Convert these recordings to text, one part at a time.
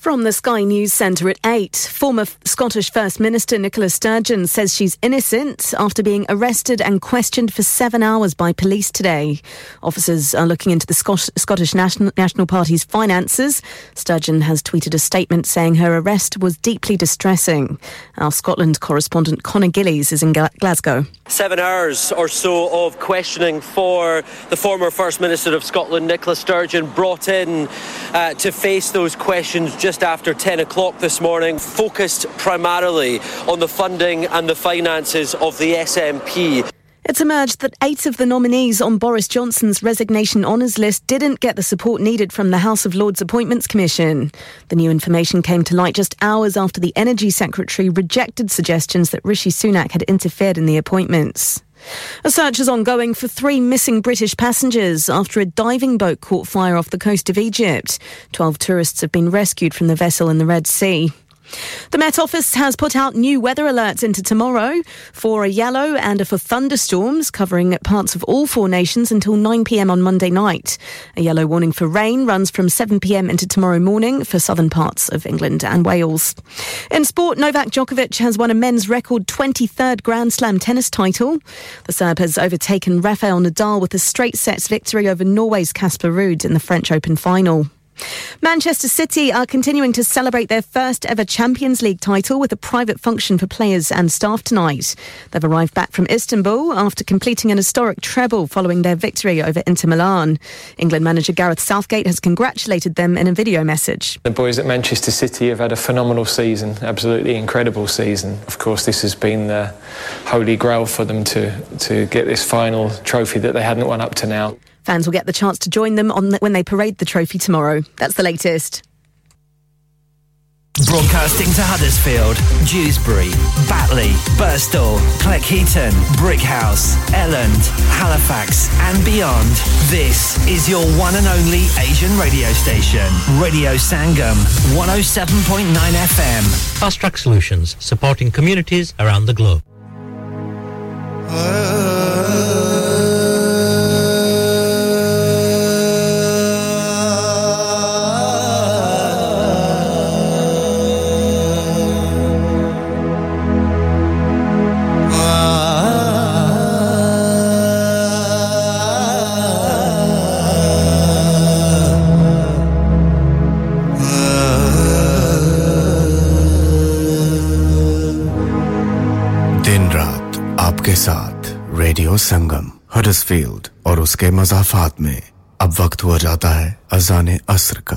From the Sky News Centre at 8, former Scottish First Minister Nicola Sturgeon says she's innocent after being arrested and questioned for seven hours by police today. Officers are looking into the Scot- Scottish National, National Party's finances. Sturgeon has tweeted a statement saying her arrest was deeply distressing. Our Scotland correspondent Conor Gillies is in Glasgow. Seven hours or so of questioning for the former First Minister of Scotland, Nicola Sturgeon, brought in uh, to face those questions just after 10 o'clock this morning, focused primarily on the funding and the finances of the SNP. It's emerged that eight of the nominees on Boris Johnson's resignation honours list didn't get the support needed from the House of Lords Appointments Commission. The new information came to light just hours after the Energy Secretary rejected suggestions that Rishi Sunak had interfered in the appointments. A search is ongoing for three missing British passengers after a diving boat caught fire off the coast of Egypt. Twelve tourists have been rescued from the vessel in the Red Sea. The Met Office has put out new weather alerts into tomorrow for a yellow and a for thunderstorms covering parts of all four nations until 9pm on Monday night. A yellow warning for rain runs from 7pm into tomorrow morning for southern parts of England and Wales. In sport, Novak Djokovic has won a men's record 23rd Grand Slam tennis title. The Serb has overtaken Rafael Nadal with a straight sets victory over Norway's Casper Ruud in the French Open final. Manchester City are continuing to celebrate their first ever Champions League title with a private function for players and staff tonight. They've arrived back from Istanbul after completing an historic treble following their victory over Inter Milan. England manager Gareth Southgate has congratulated them in a video message. The boys at Manchester City have had a phenomenal season, absolutely incredible season. Of course, this has been the holy grail for them to, to get this final trophy that they hadn't won up to now. Fans will get the chance to join them on the, when they parade the trophy tomorrow. That's the latest. Broadcasting to Huddersfield, Dewsbury, Batley, Burstall, Cleckheaton, Brickhouse, Elland, Halifax, and beyond. This is your one and only Asian radio station, Radio Sangam, 107.9 FM. Fast Track Solutions, supporting communities around the globe. Oh, radio Sangam Huddersfield और उसके मजाफात में अब वक्त हुआ जाता है अजान असर का।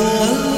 go alone.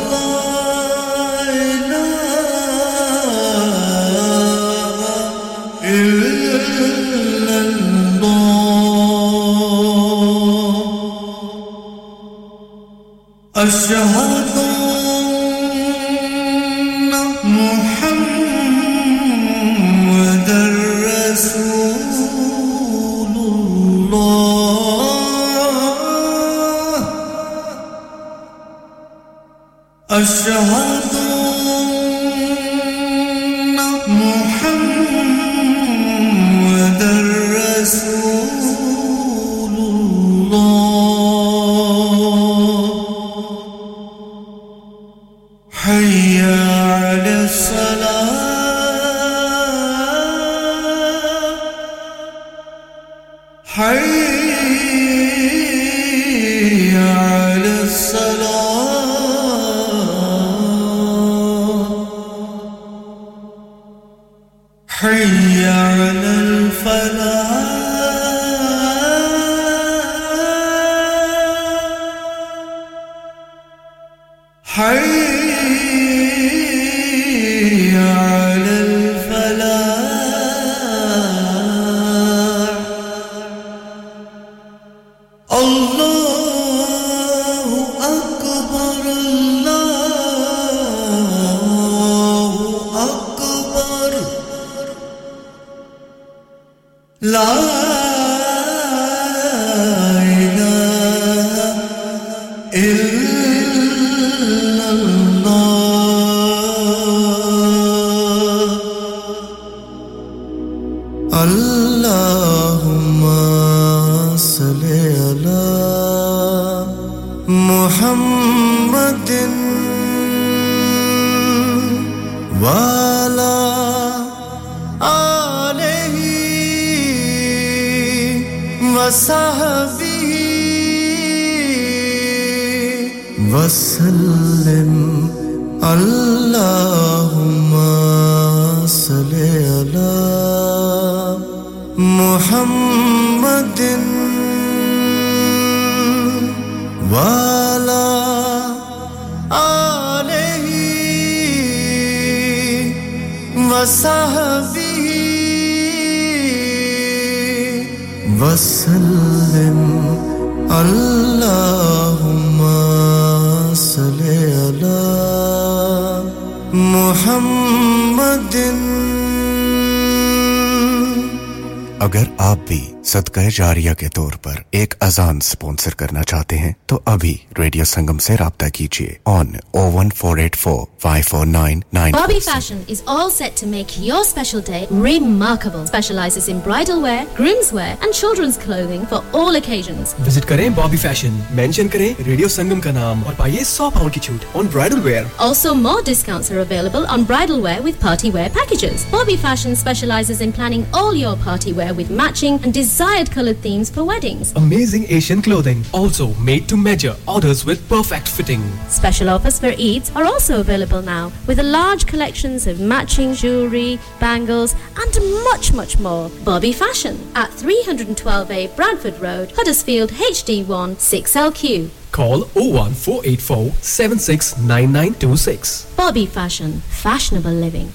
हैं तो अभी। रेडियो संगम से रब्ता कीजिए on O one four eight four five four nine nine Bobby Fashion is all set to make your special day remarkable. Specializes in bridal wear, groom's wear, and children's clothing for all occasions. Visit करें Bobby fashion mention करें radio Sangam का नाम और पाइए 100 pound की छूट on bridal wear Also, more discounts are available on bridal wear with party wear packages. Bobby Fashion specializes in planning all your party wear with matching and desired colored themes for weddings. Amazing Asian clothing, also made to measure, orders with perfect fitting. Special offers for Eids are also available now with a large collections of matching jewelry, bangles, and much, much more. Bobby Fashion at 312A Bradford Road, Huddersfield HD1 6LQ. Call 01484 769926. Bobby Fashion, fashionable living.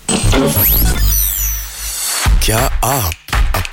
क्या आप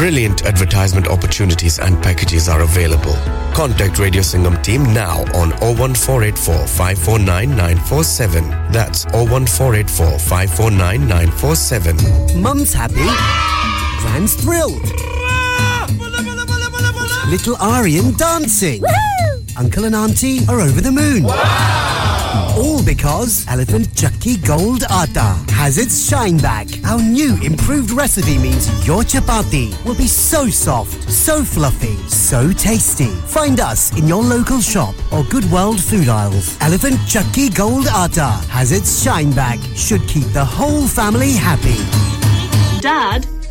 Brilliant advertisement opportunities and packages are available. Contact Radio Singham team now on 01484 549 947. That's 01484 549 947. Mum's happy. Grand's thrilled. Little Aryan dancing. Uncle and Auntie are over the moon. All because Elephant Chakki Gold Atta has its shine back. Our new improved recipe means your chapati will be so soft, so fluffy, so tasty. Find us in your local shop or Good World food aisles. Elephant Chakki Gold Atta has its shine back. Should keep the whole family happy. Dad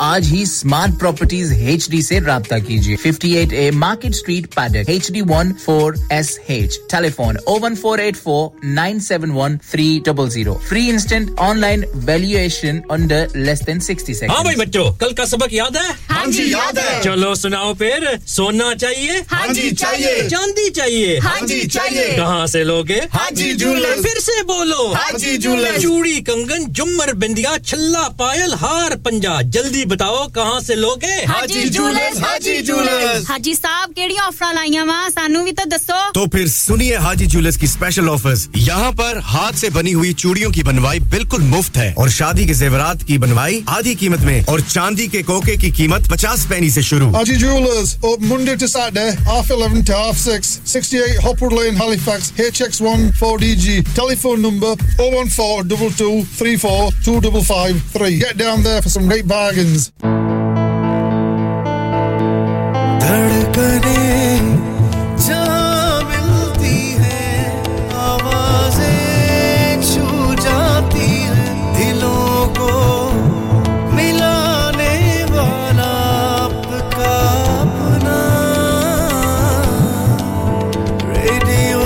आज ही smart properties H D ऐसी रब्ता कीजिए। Fifty eight A market street Paddock H D one four S H telephone oh one four eight four nine seven one three double zero free instant online valuation under less than sixty second हाँ भाई बच्चों कल का सबक याद है? हाँ जी याद है। चलो सुनाओ फिर। सोना चाहिए? हाँ जी चाहिए। चांदी चाहिए। हाँ जी चाहिए। कहाँ से लोगे? हाँ जी जूलर्स फिर से बोलो। हाँ जी जूलर्स चूड़ी कंगन जुमर बिंदिया छल्ला पायल हार पंजा। जल्दी बताओ कहाँ से लोगे हाजी जूलर्स हाजी जूलर्स। हाजी साहब केड़ी ऑफ़र लाइयाँ वा सानू भी तो दसो। तो फिर सुनिए हाजी जूलर्स की स्पेशल ऑफर्स यहाँ पर हाथ से बनी हुई चूड़ियों की बनवाई बिल्कुल मुफ़्त है। और शादी के जेवरात की बनवाई आधी कीमत में और चांदी के कोके की कीमत पचास पैनी ऐसी शुरू। Haji Jewelers open Monday to Saturday half 11 to half 6 68 Hopwood Lane Halifax HX1 4DG telephone number 01422342553 get down there for some great bargains. Radio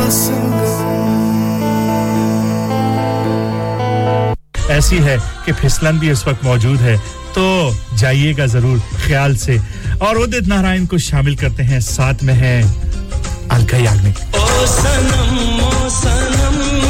ऐसी है कि फिसलन भी इस वक्त मौजूद है। तो जाइएगा ज़रूर ख्याल से। और उदित नारायण को शामिल करते हैं, साथ में है अलका याग्निक। ओ सनम ओ सनम।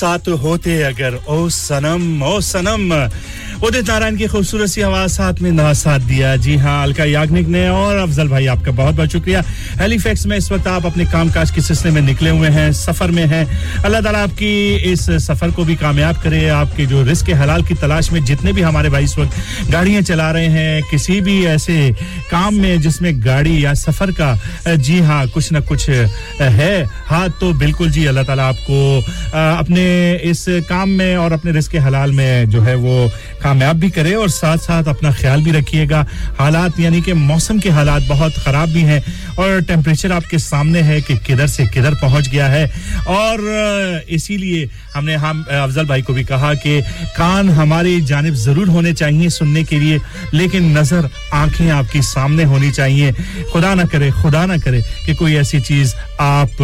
साथ होते अगर, ओ सनम ओ सनम। उदित नारायण की खूबसूरत सी आवाज़ साथ में ना साथ दिया। जी हाँ अलका याग्निक ने और अफजल भाई, आपका बहुत बहुत शुक्रिया। हेलीफैक्स में इस वक्त आप अपने कामकाज के सिलसिले में निकले हुए हैं, सफ़र में हैं। अल्लाह ताला आपकी इस सफ़र को भी कामयाब करे, आपके जो रिस्क हलाल की तलाश में जितने भी हमारे भाई इस वक्त गाड़ियाँ चला रहे हैं, किसी भी ऐसे काम में जिसमें गाड़ी या सफ़र का जी हाँ कुछ ना कुछ है। हाँ तो बिल्कुल जी, अल्लाह ताला आपको अपने इस काम में और अपने रिस्क हलाल में जो है वो कामयाब भी करे और साथ साथ अपना ख्याल भी रखिएगा। हालात यानी कि मौसम के हालात बहुत ख़राब भी हैं। और टेम्परेचर आपके सामने है कि किधर से किधर पहुँच गया है। और इसीलिए हमने हम अफजल भाई को भी कहा कि कान हमारी जानब ज़रूर होने चाहिए सुनने के लिए, लेकिन नज़र आँखें आपकी सामने होनी चाहिए। खुदा ना करे, खुदा ना करे कि कोई ऐसी चीज़ आप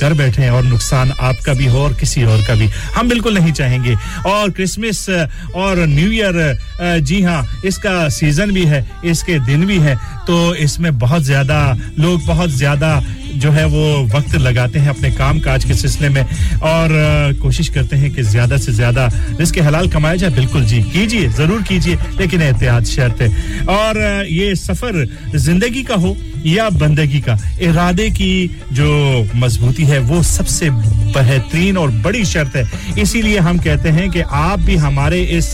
कर बैठे और नुकसान आपका भी हो और किसी और का भी। हम बिल्कुल नहीं चाहेंगे। और क्रिसमस और न्यू ईयर जी हाँ इसका सीज़न भी है, इसके दिन भी है तो इसमें बहुत ज़्यादा, लोग बहुत ज़्यादा जो है वो वक्त लगाते हैं अपने काम काज के सिलसिले में और कोशिश करते हैं कि ज़्यादा से ज़्यादा इसके हलाल कमाया जाए। बिल्कुल जी, कीजिए, ज़रूर कीजिए, लेकिन एहतियात शर्त और ये सफ़र ज़िंदगी का हो या बंदगी का इरादे की जो मजबूती है, वो सबसे बेहतरीन और बड़ी शर्त है। इसीलिए हम कहते हैं कि आप भी हमारे इस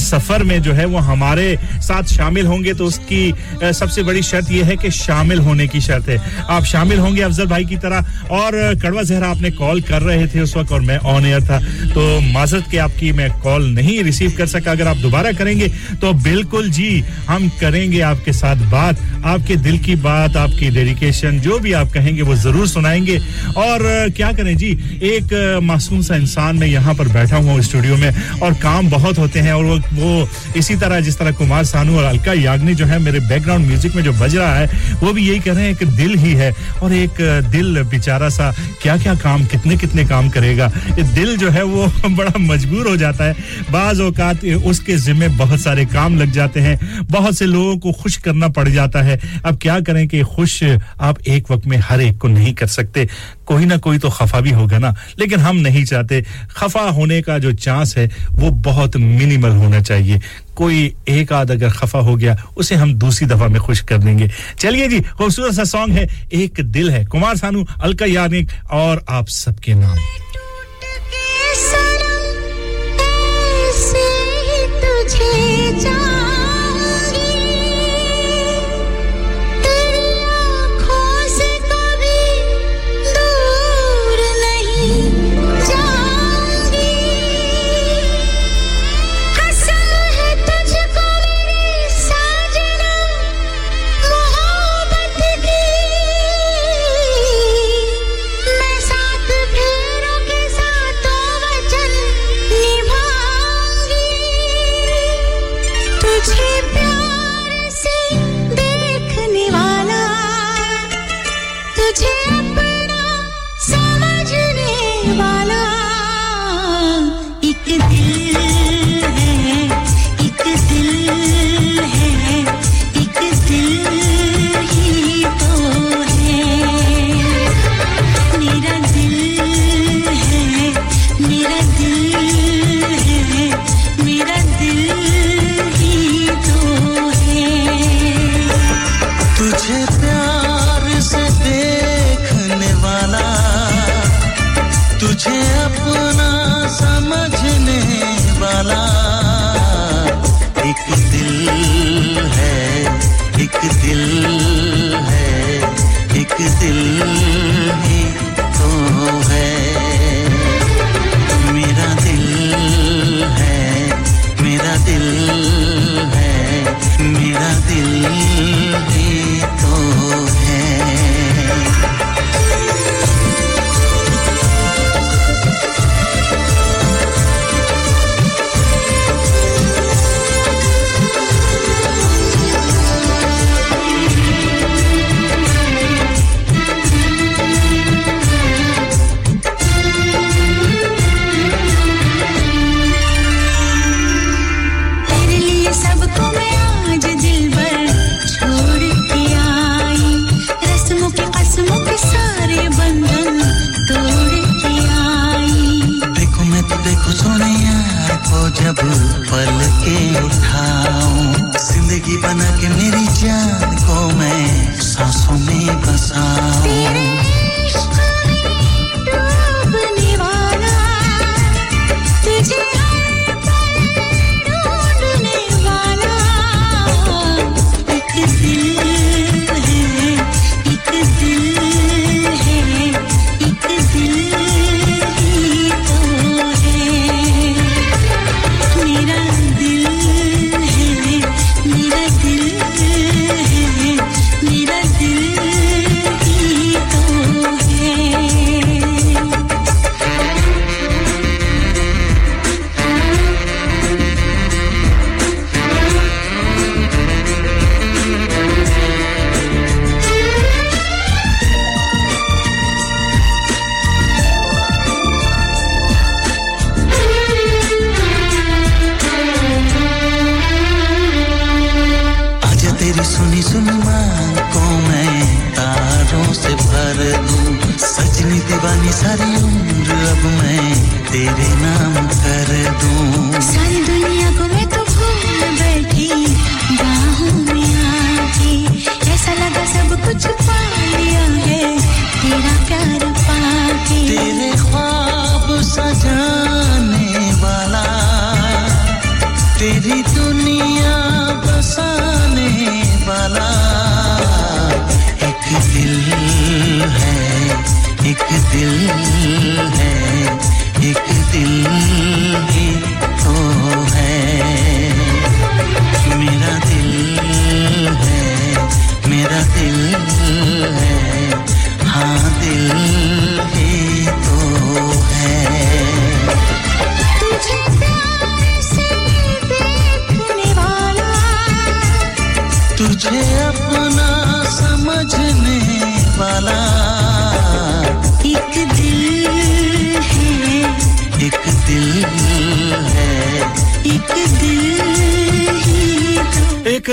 सफ़र में जो है, वो हमारे साथ शामिल होंगे। तो उसकी सबसे बड़ी शर्त यह है कि शामिल होने की शर्त है। आप शामिल होंगे अफजल भाई की तरह। और कड़वा जहरा आपने कॉल कर रहे थे उस वक्त और मैं ऑन एयर था। तो माजरत के आपकी मैं कॉल नहीं रिसीव कर सका। अगर आप दोबारा करेंगे तो बिल्कुल जी, हम करेंगे आपके साथ बात। आपके दिल की बात आपकी डेडिकेशन जो भी आप कहेंगे, वो ज़रूर सुनाएँगे। और क्या करें जी, एक मासूम सा इंसान मैं यहाँ पर बैठा हुआ स्टूडियो में, और काम बहुत होते हैं, और वो वो इसी तरह, जिस तरह कुमार सानू और अलका याग्नि जो है, मेरे बैकग्राउंड म्यूज़िक में जो बज रहा है, वो भी यही कह रहे हैं कि दिल ही है, और एक दिल बेचारा सा क्या क्या काम कितने कितने काम करेगा। दिल जो है, वो बड़ा मजबूर हो जाता है। बाज औकात उसके जिम्मे बहुत सारे काम लग जाते हैं, बहुत से लोगों को खुश करना पड़ जाता है। अब क्या करें कि खुश आप एक वक्त में हर एक को नहीं कर सकते। कोई ना कोई तो खफा भी होगा ना। लेकिन हम नहीं चाहते। खफा होने का जो चांस है, वो बहुत मिनिमल होना चाहिए। कोई एक आध अगर खफा हो गया, उसे हम दूसरी दफ़ा में खुश कर देंगे। चलिए जी, खूबसूरत सा सॉन्ग है, एक दिल है। कुमार सानू, अलका यानिक और आप सबके नाम।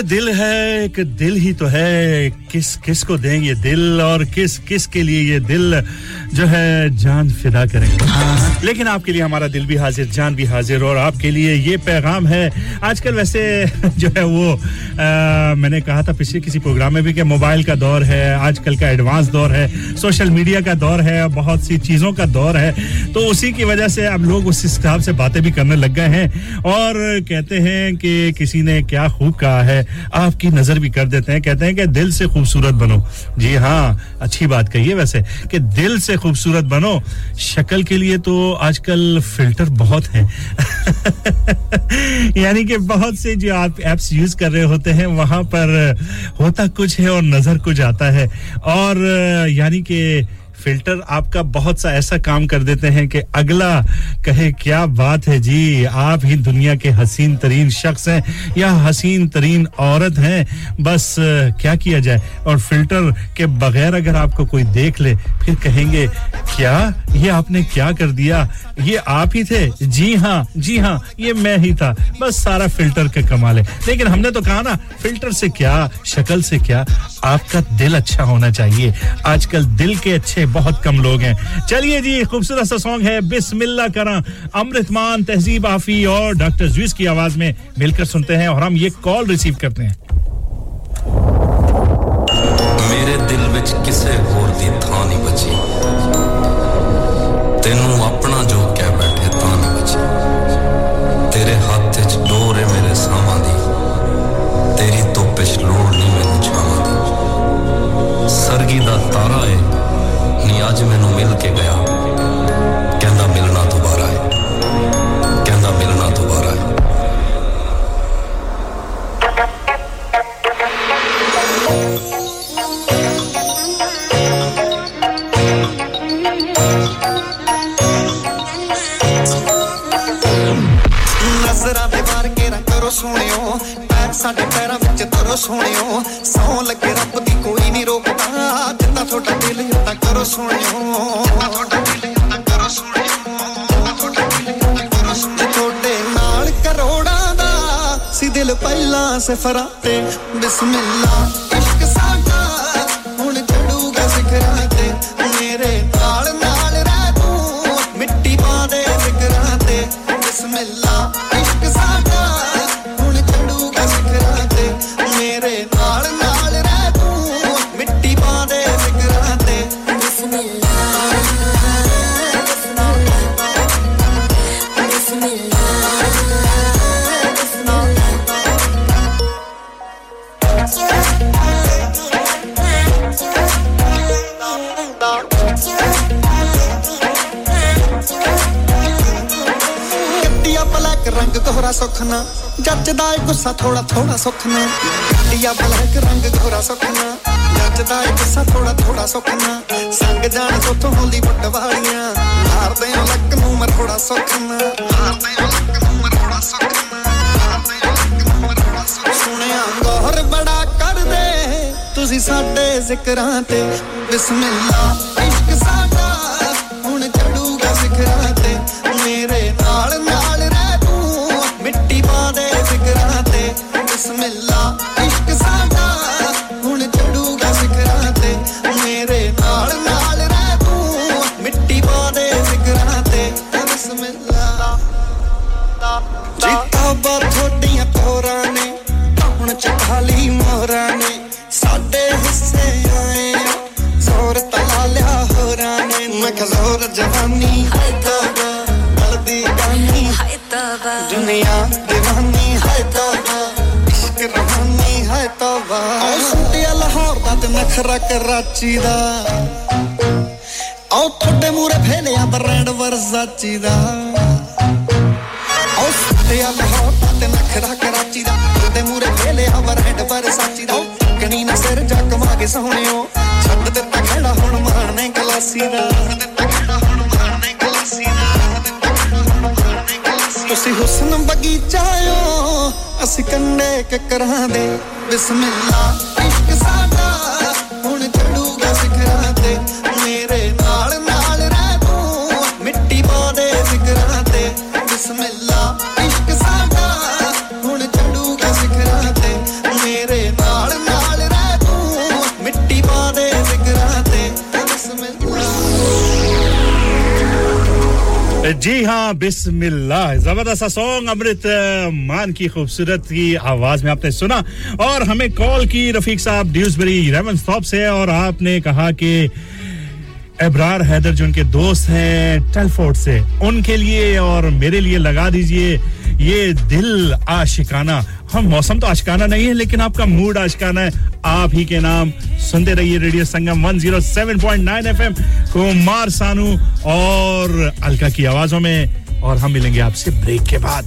दिल है, एक दिल ही तो है किस किस को देंगे दिल और किस किस के लिए ये दिल जो है, जान फिदा करेंगे। लेकिन आपके लिए हमारा दिल भी हाजिर, जान भी हाजिर और आपके लिए ये पैगाम है आजकल वैसे जो है वो मैंने कहा था पिछले किसी प्रोग्राम में भी कि मोबाइल का दौर है, आजकल का एडवांस दौर है, सोशल मीडिया का दौर है, बहुत सी चीज़ों का दौर है। तो उसी की वजह से अब लोग उस हिसाब से बातें भी करने लग गए हैं और कहते हैं कि किसी ने क्या खूब कहा है, आपकी नज़र भी कर देते हैं। कहते हैं कि दिल से खूबसूरत बनो। जी हाँ अच्छी बात कही है वैसे कि दिल से खूबसूरत बनो। शक्ल के लिए तो आजकल फ़िल्टर बहुत हैं। यानी कि बहुत से जो आप एप्स यूज़ कर रहे होते हैं वहाँ पर होता कुछ है और नज़र कुछ आता है। और यानी कि फ़िल्टर आपका बहुत सा ऐसा काम कर देते हैं कि अगला कहे, क्या बात है जी? आप ही दुनिया के हसीन तरीन शख्स हैं या हसीन तरीन औरत हैं? बस, क्या किया जाए? और फ़िल्टर के बगैर अगर आपको कोई देख ले, फिर कहेंगे, क्या? ये आपने क्या कर दिया? ये आप ही थे? जी हाँ जी हाँ ये मैं ही था। बस सारा फ़िल्टर के कमाल है। लेकिन हमने तो कहा ना, फ़िल्टर से क्या, शक्ल से क्या, आपका दिल अच्छा होना चाहिए। आजकल दिल के अच्छे बहुत कम लोग हैं चलिए जी खूबसूरत सा सॉन्ग है बिस्मिल्लाह करा अमृतमान तहजीब आफी और डॉक्टर जुइस की आवाज में मिलकर सुनते हैं और हम ये कॉल रिसीव करते हैं मेरे दिल ਵਿੱਚ ਕਿਸੇ ਹੋਰ ਦੀ ਥਾਂ ਨਹੀਂ ਬਚੀ ਤੈਨੂੰ ਆਪਣਾ ਜੋ ਕਹਿ ਬੈਠੇ ਤਾਂ ਨਹੀਂ ਬਚੀ ਤੇਰੇ ਹੱਥ 'ਚ ਡੋਰ ਹੈ ਮੇਰੇ ਸਾਹਾਂ ਦੀ ਤੇਰੀ ਧੁੱਪ 'ਚ ਲੋੜ ਨਹੀਂ ਮੈਨੂੰ ਛਾਵਾਂ ਦੀ ਸਰਗੀ ਦਾ ਤਾਰਾ ਏ ਨੀ ਅੱਜ ਮੈਨੂੰ ਮਿਲ ਕੇ ਗਿਆ ਕਹਿੰਦਾ ਮਿਲਣਾ ਦੁਬਾਰਾ ਹੈ ਕਹਿੰਦਾ ਮਿਲਣਾ ਦੁਬਾਰਾ ਹੈ ਨਜ਼ਰਾਂ ਦੇ ਵਾਰ ਕੇ ਰਾਂ ਕਰੋ ਸੋਹਣਿਓ ਪੈਰ ਸਾਡੇ ਪੈਰਾਂ ਵਿੱਚ ਤਰੋ ਸੋਹਣਿਓ ਸੌ ਲੱਗੇ ਰੱਬ ਦੀ ਕੋਈ ਨਹੀਂ ਰੋਕਦਾ ਜਿੰਨਾ ਤੁਹਾਡਾ ਦਿਲ ਉਦਾਂ ਕਰੋ ਸੋਹਣਿਓ ਤੁਹਾਡੇ ਨਾਲ ਕਰੋੜਾਂ ਦਾ ਸੀ ਦਿਲ ਪਹਿਲਾਂ ਸਫਰਾਂ ਤੇ ਬਿਸਮਿਲ੍ਲਾ। ਗੁੱਸਾ ਥੋੜਾ ਥੋੜਾ ਸੁਖਨਾ ਗੱਡੀਆ ਬਲੈਕ ਰੰਗ ਗੋਰਾ ਸੁਖਨਾ ਜੱਜਦਾ ਏ ਗੁੱਸਾ ਥੋੜਾ ਥੋੜਾ ਸੁਖਨਾ ਸੰਗ ਜਾਣ ਸੋਥੋਂ ਹੁੰਦੀ ਪਟਵਾਲੀਆਂ ਮਾਰਦੇ ਹੋ ਲੱਕ ਨੂੰ ਮਰੋੜਾ ਸੁਖਨਾ ਮਾਰਦੇ ਹੋ ਲੱਕ ਨੂੰ ਮਰੋੜਾ ਸੁਖਨਾ ਸੁਣਿਆ ਗੌਰ ਬੜਾ ਕਰਦੇ ਤੁਸੀਂ ਸਾਡੇ ਜ਼ਿਕਰਾਂ ਤੇ ਬਿਸਮਿਲ੍ਲਾ ਦਾ ਤੇ ਨਖਰਾ ਕਰਾਚੀ ਦਾ ਆਓ ਤੁਹਾਡੇ ਮੂਰੇ ਫੇਲਿਆ ਬ੍ਰਾਂਡ ਵਰਜ਼ਾਚੀ ਦਾ ਆਓ ਸੁੱਟਿਆ ਲਾਹੌਰ ਦਾ ਤੇ ਨਖਰਾ ਕਰਾਚੀ ਦਾ ਤੁਹਾਡੇ ਮੂਰੇ ਫੇਲਿਆ ਬ੍ਰਾਂਡ ਵਰਜ਼ਾਚੀ ਦਾ ਕਣੀ ਨਾ ਸਿਰ ਜੱਕ ਮਾਗੇ ਸੋਹਣਿਓ ਛੱਡ ਦਿੱਤਾ ਖੜਾ ਹੁਣ ਮਾਰਨੇ ਗਲਾਸੀ ਦਾ ਤੁਸੀਂ ਹੁਸਨ ਬਗੀਚਾਇਓ ਅਸੀਂ ਕੰਡੇ ਕਿਕਰਾਂ ਦੇ ਬਿਸਮਿਲ੍ਲਾ बिस्मिल्लाह। ज़बरदस्त सॉन्ग, अमृत मान की खूबसूरत की आवाज़ में आपने सुना। और हमें कॉल की, रफीक साहब ड्यूसबरी रेवन स्टॉप से, और आपने कहा कि एबरार हैदर जो उनके दोस्त हैं, टेलफोर्ड से, उनके लिए और मेरे लिए लगा दीजिए ये दिल आशिकाना। हम मौसम तो आशिकाना नहीं है, लेकिन आपका मूड आशिकाना है। आप ही के नाम सुनते रहिए रेडियो संगम 107.9 एफएम। कुमार सानू और अलका की आवाजों में और हम मिलेंगे आपसे ब्रेक के बाद।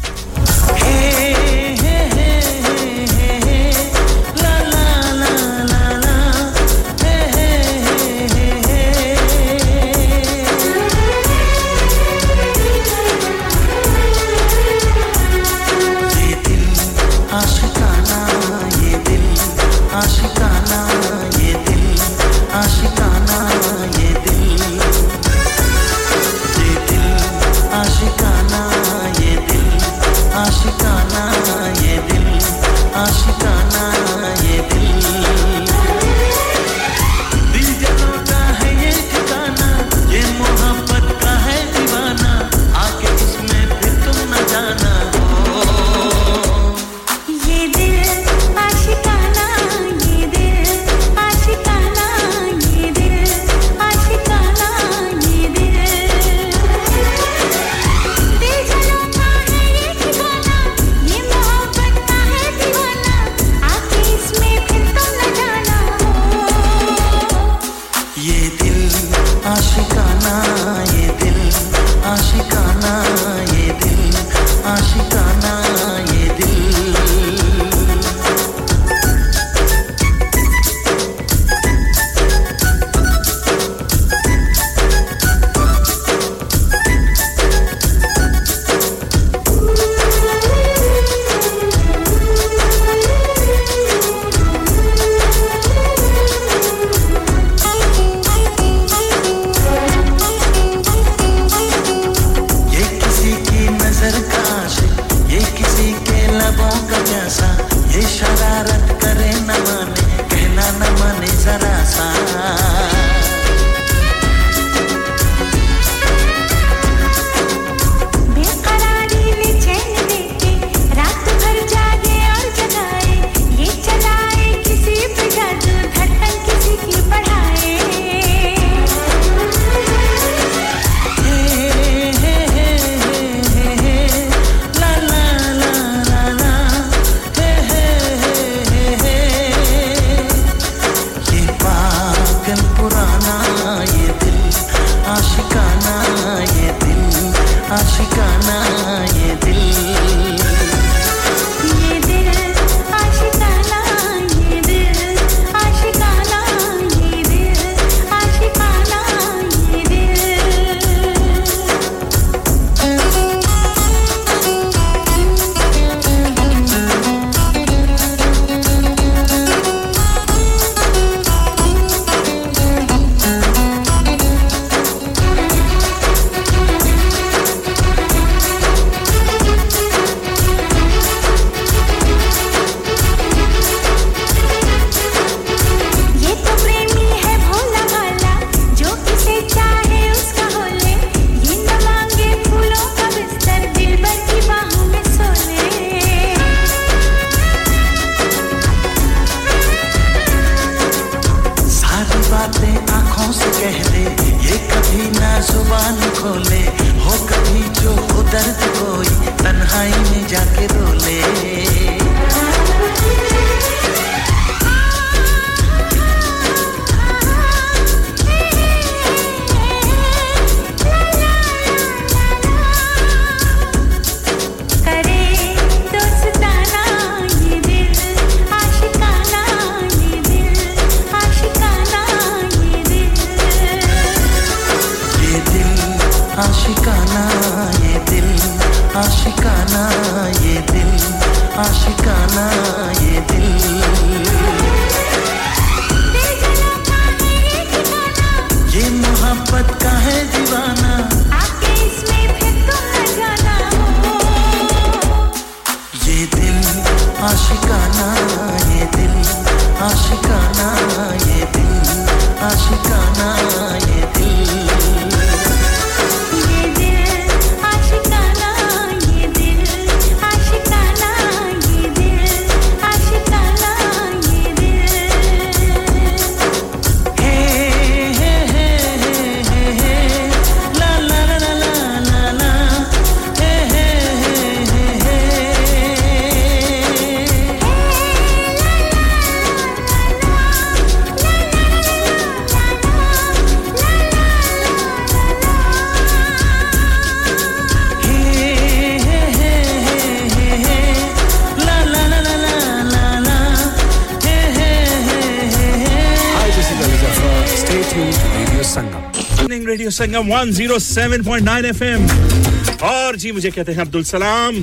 Sangam 107.9 FM. और जी मुझे कहते हैं अब्दुल सलाम।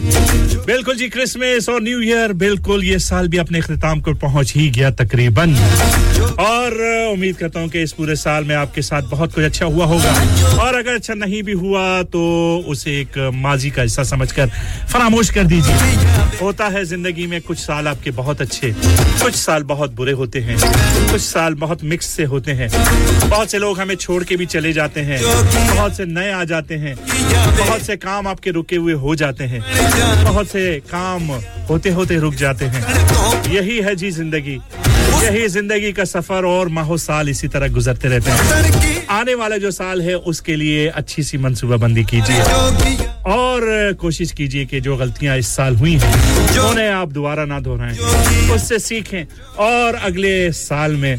बिल्कुल जी क्रिसमस और न्यू ईयर, बिल्कुल ये साल भी अपने अख्ताम को पहुँच ही गया तकरीबन। और उम्मीद करता हूँ कि इस पूरे साल में आपके साथ बहुत कुछ अच्छा हुआ होगा। और अगर अच्छा नहीं भी हुआ तो उसे एक माजी का हिस्सा समझकर फरामोश कर दीजिए। होता है ज़िंदगी में कुछ साल आपके बहुत अच्छे, कुछ साल बहुत बुरे होते हैं, कुछ साल बहुत मिक्स से होते हैं। बहुत से लोग हमें छोड़ के भी चले जाते हैं, बहुत से नए आ जाते हैं, बहुत से काम आपके रुके हुए हो जाते हैं। बहुत से काम होते होते रुक जाते हैं। यही है जी ज़िंदगी। यही ज़िंदगी का सफ़र और माहो साल इसी तरह गुजरते रहते हैं। आने वाला जो साल है, उसके लिए अच्छी सी मंसूबाबंदी कीजिए। और कोशिश कीजिए कि जो गलतियाँ इस साल हुई हैं, उन्हें आप दोबारा ना दोहराएँ। उससे सीखें और अगले साल में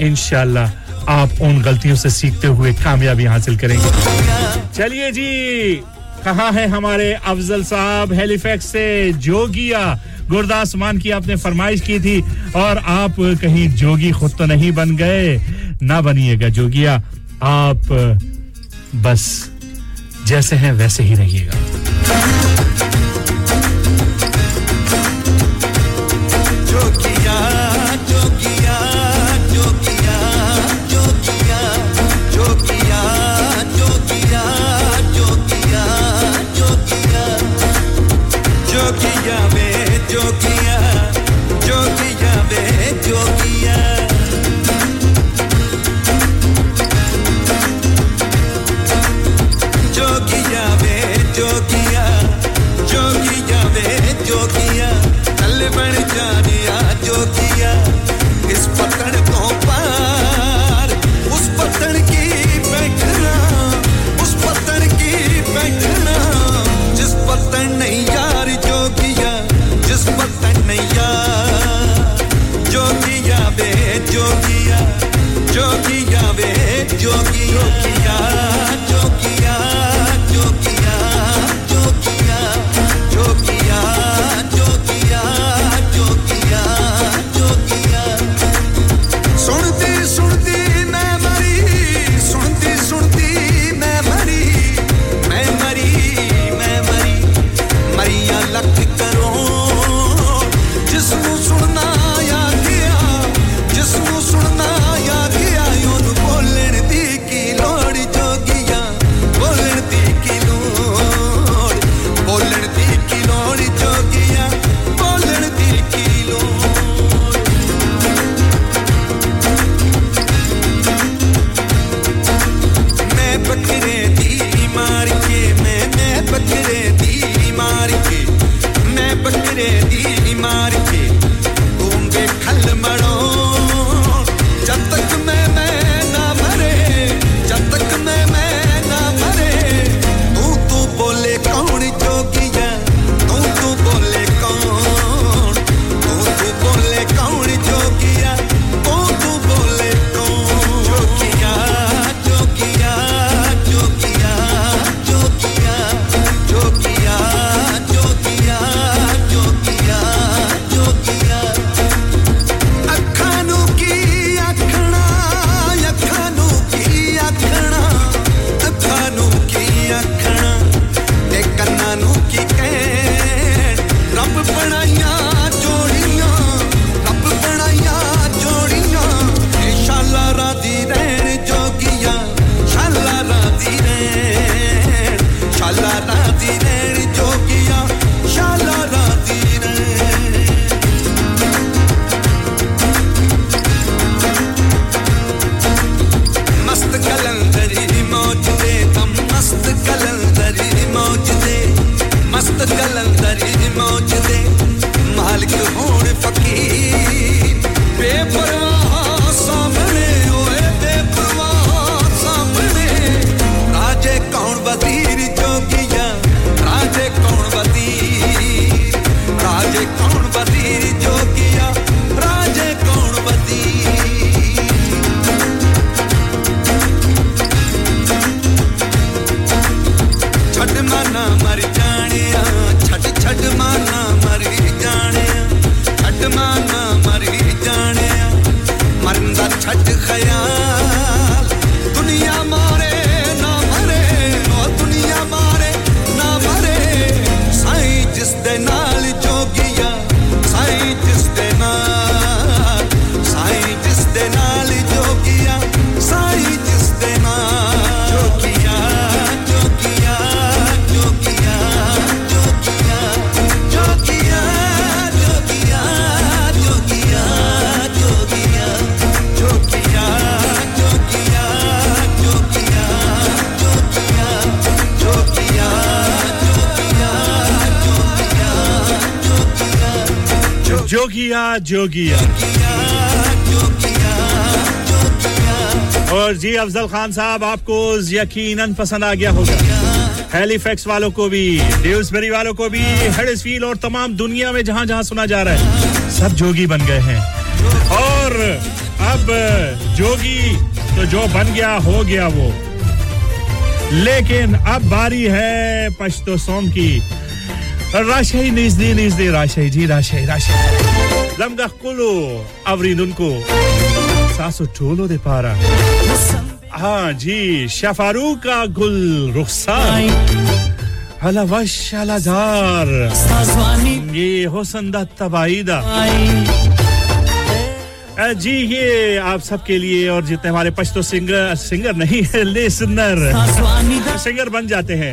इंशाल्लाह आप उन गलतियों से सीखते हुए कामयाबी हासिल करेंगे। चलिए जी कहाँ है हमारे अफजल साहब? हेलीफैक्स से जोगिया गुरदास मान की आपने फरमाइश की थी और आप कहीं जोगी खुद तो नहीं बन गए। ना बनिएगा जोगिया, आप बस जैसे हैं वैसे ही रहिएगा। जोगिया। और जी अफजल खान साहब, आपको यकीनन पसंद आ गया होगा। हेलीफैक्स वालों को भी ड्यूसबरी वालों को भी हेडसफील और तमाम दुनिया में जहाँ जहाँ सुना जा रहा है, सब जोगी बन गए हैं। और अब जोगी तो जो बन गया, हो गया वो। लेकिन अब बारी है पश्तो सोम की। राशि निजदी निजदी राशि जी राशि राशि लमगा कुलो अवरीदुनको सासु टोलो दे पारा हाँ जी शफारू का गुल रुखसार हला वश हलाजार ये हुसन दा तबाईदा जी ये आप सबके लिए और जितने हमारे पश्तो सिंगर सिंगर नहीं है लिसनर सिंगर बन जाते हैं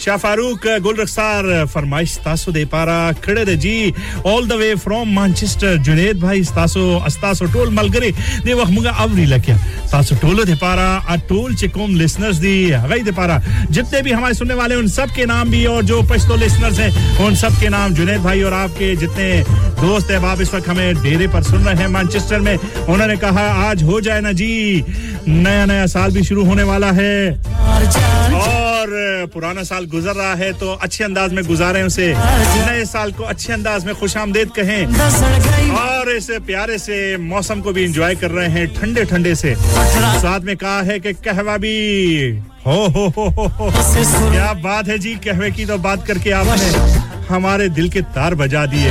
शाह फारूक गुल रखसार फरमाइश तासो दे पारा खड़े दे जी all the way from Manchester Junaid भाई तासो अस्तासो टोल मलगरे दे वख मुगा अवरी लक्या तासो टोलो दे पारा आ टोल चिकोम लिसनर्स दी गई दे पारा जितने भी हमारे सुनने वाले उन सब के नाम भी और जो पश्तो लिसनर्स हैं उन सब के नाम जुनेद भाई और आपके जितने दोस्त है आप इस वक्त हमें डेरे पर सुन रहे हैं मैनचेस्टर में उन्होंने कहा आज हो जाए ना जी नया नया साल भी शुरू होने वाला है और पुराना साल गुजर रहा है तो अच्छे अंदाज में गुजारे उसे। नए साल को अच्छे अंदाज में खुश आमदेद कहें। और इस प्यारे से मौसम को भी इंजॉय कर रहे हैं ठंडे ठंडे से। साथ में कहा है कि कहवा भी। हो हो हो हो हो क्या बात है जी, कहवे की तो बात करके आपने हमारे दिल के तार बजा दिए।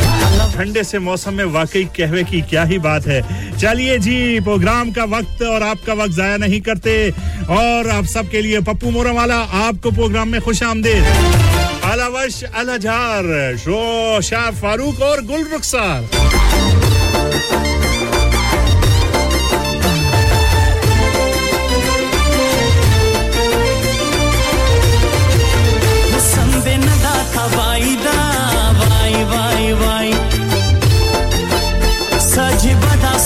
ठंडे से मौसम में वाकई कहवे की क्या ही बात है। चलिए जी, प्रोग्राम का वक्त और आपका वक्त जाया नहीं करते। और आप सबके लिए पप्पू मोरम वाला आपको प्रोग्राम में खुश आमदेद। अलावश अलझार शो शाह फारूक और गुल रुखसार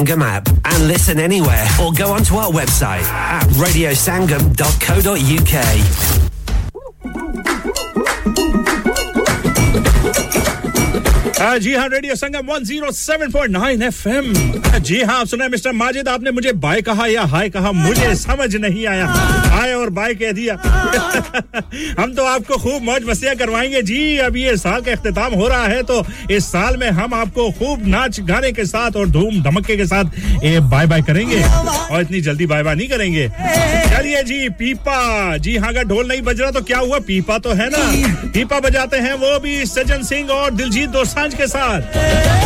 Sangam app and listen anywhere or go onto our website at radiosangam.co.uk. हाँ जी हाँ रेडियो संगम 107.9 एफएम जी हाँ आप सुना मिस्टर माजिद आपने मुझे बाय कहा या हाय कहा मुझे समझ नहीं आया हाय और बाय कह दिया। हम तो आपको खूब मौज मस्तियाँ करवाएँगे। जी, अब ये साल का इख्तिताम हो रहा है तो इस साल में हम आपको खूब नाच गाने के साथ और धूम धमके के साथ बाय बाय करेंगे और इतनी जल्दी बाय बाय नहीं करेंगे। चलिए जी, पीपा। जी हाँ अगर ढोल नहीं बज रहा तो क्या हुआ? पीपा तो है ना। पीपा बजाते हैं वो भी सज्जन सिंह और दिलजीत दोसांझ के साथ।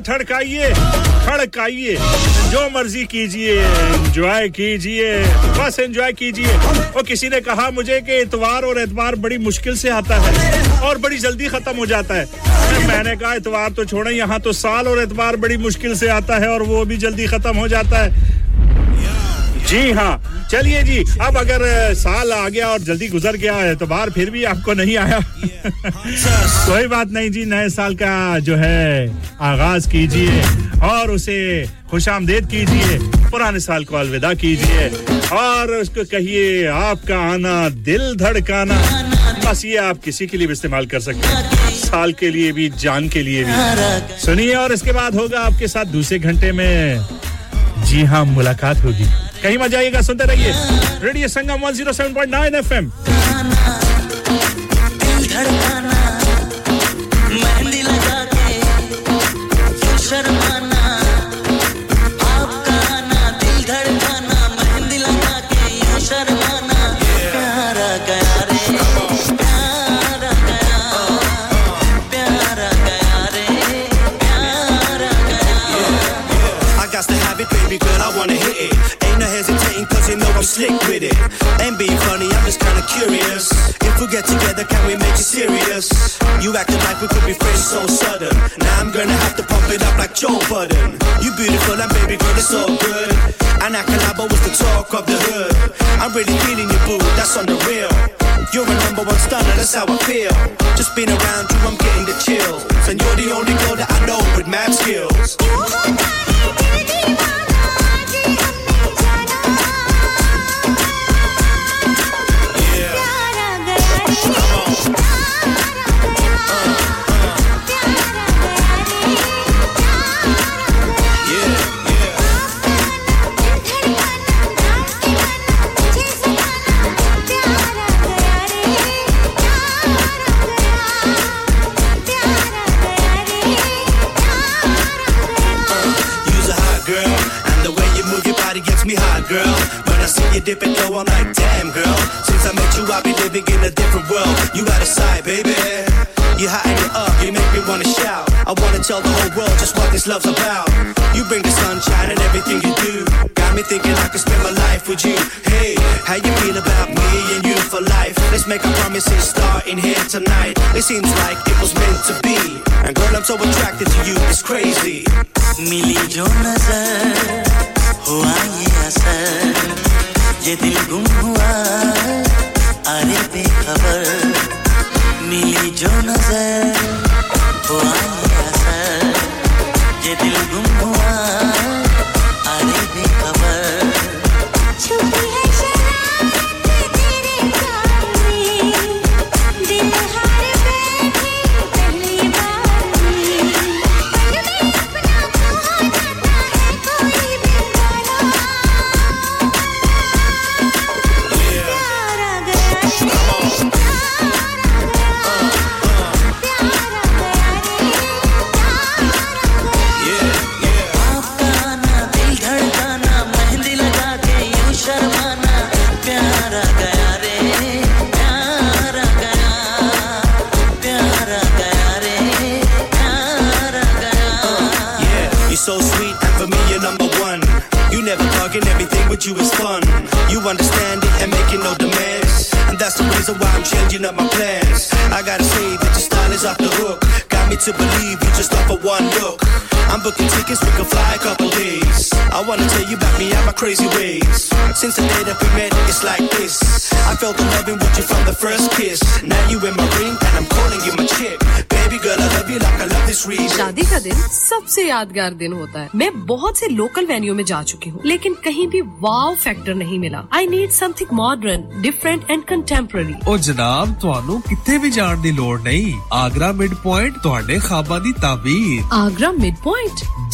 ठड़काइए खड़काइए जो मर्ज़ी कीजिए एंजॉय कीजिए, बस एंजॉय कीजिए। और किसी ने कहा मुझे कि इतवार और एतवार बड़ी मुश्किल से आता है और बड़ी जल्दी खत्म हो जाता है। मैंने कहा, इतवार तो छोड़े, यहाँ तो साल और एतवार बड़ी मुश्किल से आता है और वो भी जल्दी खत्म हो जाता है। जी हाँ। चलिए जी, अब अगर साल आ गया और जल्दी गुजर गया है तो बाहर फिर भी आपको नहीं आया। कोई बात नहीं जी, नए साल का जो है, आगाज़ कीजिए और उसे खुश आमदेद कीजिए, पुराने साल को अलविदा कीजिए और उसको कहिए, आपका आना दिल धड़काना। बस ये आप किसी के लिए भी इस्तेमाल कर सकते हैं। साल के लिए भी, जान के लिए भी। सुनिए और इसके बाद होगा आपके साथ दूसरे घंटे में। जी हाँ मुलाकात होगी। कहीं मत जाइएगा सुनते रहिए। Radio Sangam 107.9 FM Being funny, I'm just kinda curious. If we get together, can we make it serious? You acting like we could be friends so sudden. Now I'm gonna have to pump it up like Joe Budden. You beautiful and baby girl, it's all good. And Akalaba was the talk of the hood. I'm really feeling you, boo, that's on the real. You're a number one stunner, that's how I feel. Just being around you, I'm getting the chills. And you're the only girl that I know with mad skills. When I see you dip it low, I'm like, damn, girl. Since I met you, I've been living in a different world. You got a side, baby. You hot and you up, you make me wanna shout. I wanna tell the whole world just what this love's about. You bring the sunshine and everything you do. Got me thinking I could spend my life with you. Hey, how you feel about me and you for life? Let's make our promises starting here tonight. It seems like it was meant to be. And girl, I'm so attracted to you, it's crazy. मिली जो नजर हुआ ये असर ये दिल गुम हुआ अरे बेखबर मिली जो नज़र हुआ यादगार दिन होता है मैं बहुत से लोकल वेन्यू में जा चुकी हूँ लेकिन कहीं भी वाव फैक्टर नहीं मिला I need something modern different and contemporary ਉਹ ਜਨਾਬ ਤੁਹਾਨੂੰ ਕਿੱਥੇ ਵੀ ਜਾਣ ਦੀ ਲੋੜ ਨਹੀਂ ਆਗਰਾ ਮਿਡ ਪੁਆਇੰਟ ਤੁਹਾਡੇ ਖਾਬਾਂ ਦੀ ਤਾਬੀਰ आगरा मिड पॉइंट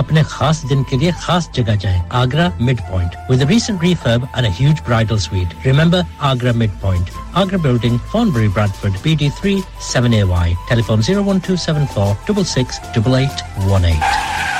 अपने खास दिन के लिए खास जगह जाएं Agra mid point with recent refurb and a huge bridal suite remember agra mid point agra building Thornbury bradford bd3 7ay telephone 01274 668818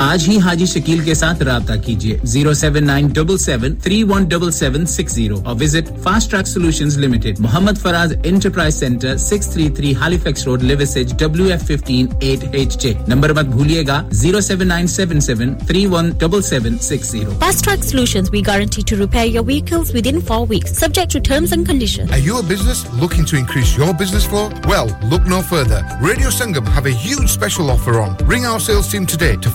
आज ही हाजी शकील के साथ रब्ता कीजिए zero seven nine double seven three one double seven six zero और visit fast track solution limited Mohammed Faraz enterprise centre six three three Halifax road Liversedge W F fifteen eight H J number मत भूलिएगा zero seven nine seven seven three one double seven six zero Fast Track Solutions, we guarantee to repair your vehicles within four weeks, subject to terms and conditions. Are you a business looking to increase your business flow? Well, look no further. Radio Sangam have a huge special offer on. Ring our sales team today to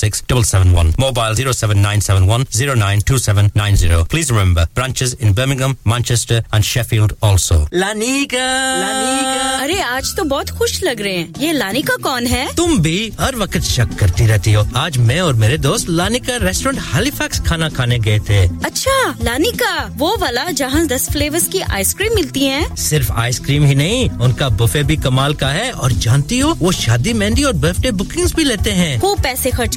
466 771, mobile 07971 092790. Please remember, branches in Birmingham, Manchester and Sheffield also. लानिका अरे आज तो बहुत खुश लग रहे हैं। ये लानिका कौन है? तुम भी हर वक्त शक करती रहती हो। आज मैं और मेरे दोस्त लानिका रेस्टोरेंट हैलिफैक्स खाना खाने गए थे। अच्छा लानिका वो वाला जहाँ दस फ्लेवर्स की आइसक्रीम मिलती है। सिर्फ़ आइसक्रीम ही नहीं उनका बुफे भी कमाल का है। और जानती हो वो शादी मेहंदी और बर्थडे बुकिंग्स भी लेते हैं। खूब पैसे खर्च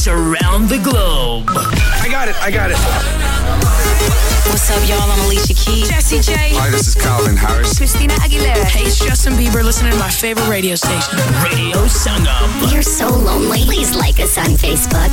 Listen around the globe. I got it, I got it. What's up, y'all? I'm Alicia Keys. Jesse J. Hi, this is Calvin Harris. Christina Aguilera. Hey, it's Justin Bieber listening to my favorite radio station. Radio Sangam. You're so lonely. Please like us on Facebook.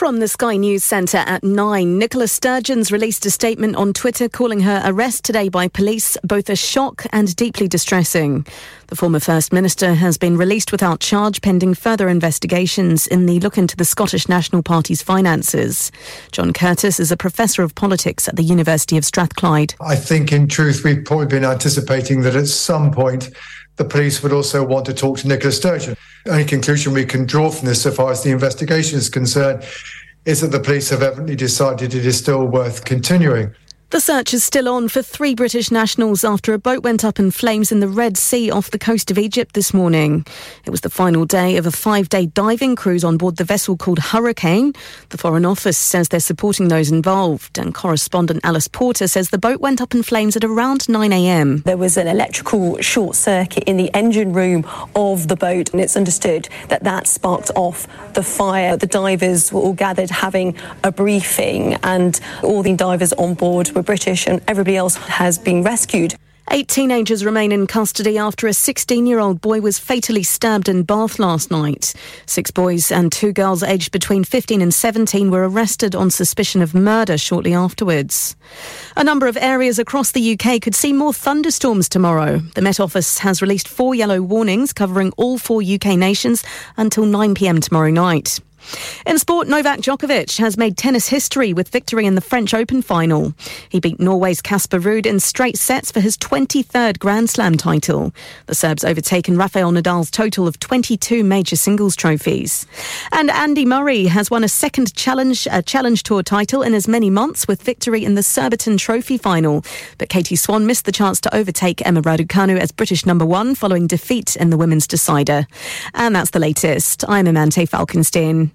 From the Sky News Centre at 9, Nicola Sturgeon's released a statement on Twitter calling her arrest today by police both a shock and deeply distressing. The former First Minister has been released without charge pending further investigations in the look into the Scottish National Party's finances. John Curtis is a professor of politics at the University of Strathclyde. I think, in truth, we've probably been anticipating that at some point the police would also want to talk to Nicola Sturgeon. The only conclusion we can draw from this, so far as the investigation is concerned, is that the police have evidently decided it is still worth continuing. The search is still on for three British nationals after a boat went up in flames in the Red Sea off the coast of Egypt this morning. It was the final day of a five day diving cruise on board the vessel called Hurricane. The Foreign Office says they're supporting those involved, and correspondent Alice Porter says the boat went up in flames at around 9am. There was an electrical short circuit in the engine room of the boat, and it's understood that that sparked off the fire. The divers were all gathered having a briefing, and all the divers on board were British, and everybody else has been rescued. Eight teenagers remain in custody after a 16 year old boy was fatally stabbed in Bath last night. Six boys and two girls aged between 15 and 17 were arrested on suspicion of murder shortly afterwards. A number of areas across the UK could see more thunderstorms tomorrow. The Met Office has released four yellow warnings covering all four UK nations until 9 pm tomorrow night. In sport, Novak Djokovic has made tennis history with victory in the French Open final. He beat Norway's Casper Ruud in straight sets for his 23rd Grand Slam title. The Serb's overtaken Rafael Nadal's total of 22 major singles trophies. And Andy Murray has won a second challenge a challenge tour title in as many months with victory in the Surbiton Trophy final. But Katie Swan missed the chance to overtake Emma Raducanu as British number one following defeat in the women's decider. And that's the latest. I'm Amante Falkenstein.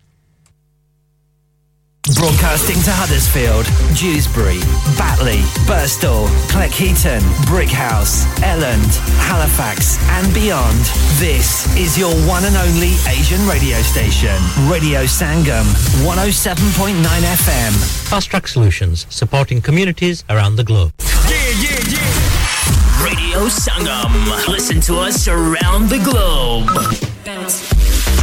Broadcasting to Huddersfield, Dewsbury, Batley, Burstall, Cleckheaton, Brickhouse, Elland, Halifax, and beyond. This is your one and only Asian radio station, Radio Sangam, 107.9 FM. Fast Track Solutions, supporting communities around the globe. Yeah, yeah, yeah. Radio Sangam. Listen to us around the globe.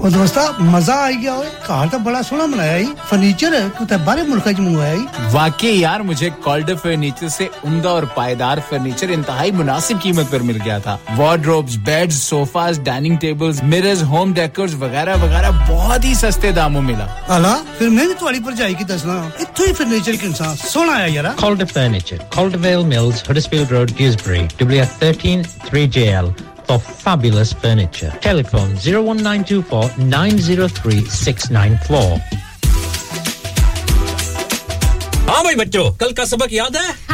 और मज़ा आ गया तो बड़ा सोना बनाया furniture वाकई यार मुझे कॉल्ड फर्नीचर से उमदा और पायदार फर्नीचर इंतहाई मुनासिब कीमत मिल गया था। Wardrobes bed sofas dining tables mirror home decors वगैरह वगैरह बहुत ही सस्ते दामों मिला। अला फिर मैं भी भरजाई की दसना इतो ही फर्नीचर की इंसान सोना आया यार। 13 3JL for fabulous furniture. Telephone 01924 903 694. हाँ भाई बच्चों कल का सबक याद है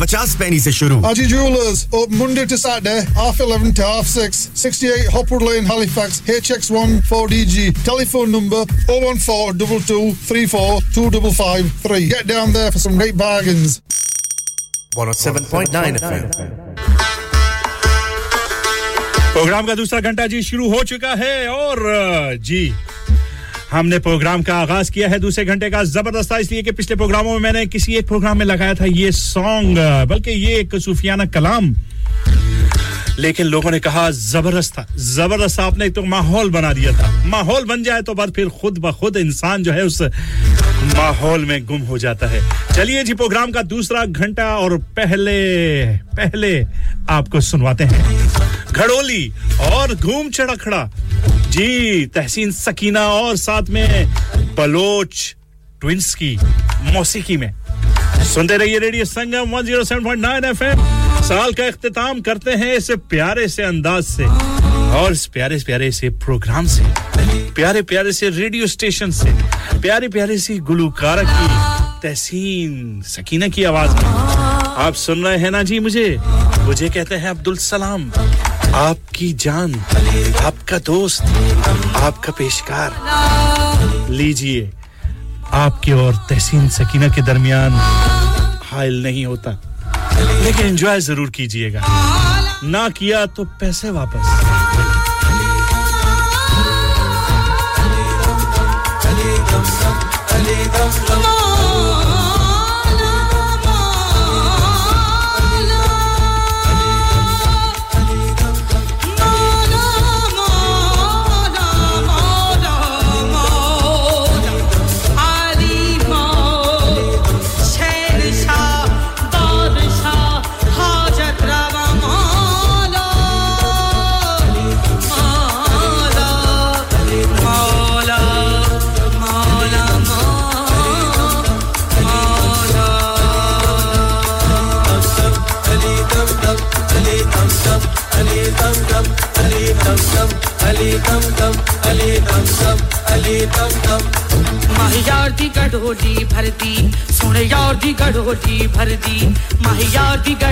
पचास पैनी से शुरू Haji Jewelers, open Monday to Saturday, half 11 to half 6, 68 Hopwood Lane, Halifax, HX1 4DG. Telephone number 01422342553. Get down there for some great bargains. 107.9 FM. Programme का दूसरा घंटा जी शुरू हो चुका है और जी हमने प्रोग्राम का आगाज़ किया है दूसरे घंटे का ज़बरदस्त था, इसलिए कि पिछले प्रोग्रामों में मैंने किसी एक प्रोग्राम में लगाया था ये सॉन्ग बल्कि ये एक सूफियाना कलाम। लेकिन लोगों ने कहा, ज़बरदस्त था, ज़बरदस्त आपने तो माहौल बना दिया था। माहौल बन जाए तो बाद फिर खुद ब खुद इंसान जो है उस माहौल में गुम हो जाता है। चलिए जी, प्रोग्राम का दूसरा घंटा और पहले पहले आपको सुनवाते हैं। घड़ोली और घूम चढ़खड़ा। जी, तहसीन सकीना और साथ में बलोच ट्विंस की, मौसीकी में। सुनते रहिए रेडियो संगम 107.9 एफएम। साल का इख्तिताम करते हैं इस प्यारे से अंदाज से और इस प्यारे प्यारे से प्रोग्राम से। प्यारे प्यारे से रेडियो स्टेशन से, प्यारे प्यारे से गुलूकारा की तहसीन सकीना की आवाज़ में। आप सुन रहे हैं ना जी मुझे? मुझे कहते हैं अब्दुल सलाम। आपकी जान, आपका दोस्त, आपका पेशकार। लीजिए, आपके और तहसीन सकीना के दरमियान हायल नहीं होता। लेकिन एंजॉय ज़रूर कीजिएगा। ना किया तो पैसे वापस। ਮਾਹੀ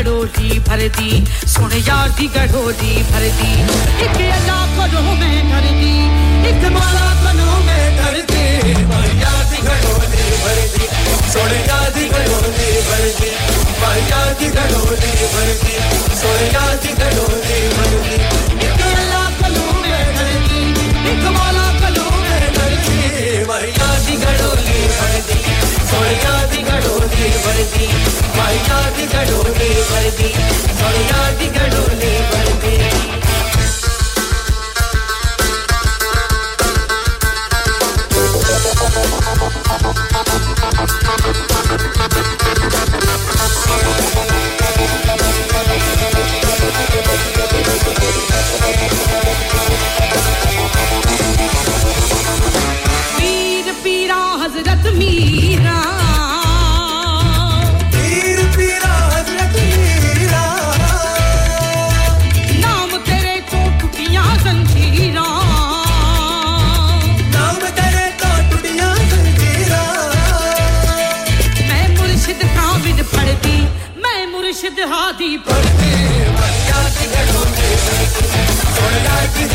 गडोली भर दी यार दी गडोली भर दी एक अदा करो मैं कर दी माला बनो मैं कर दी माया दी गडोली भर दी यार दी गडोली भर दी माया दी गडोली यार दी சொர்ணாதிகளோலே வருதி சொர்ணாதிகளோலே வருதி वीर पीरा हज़रत मीर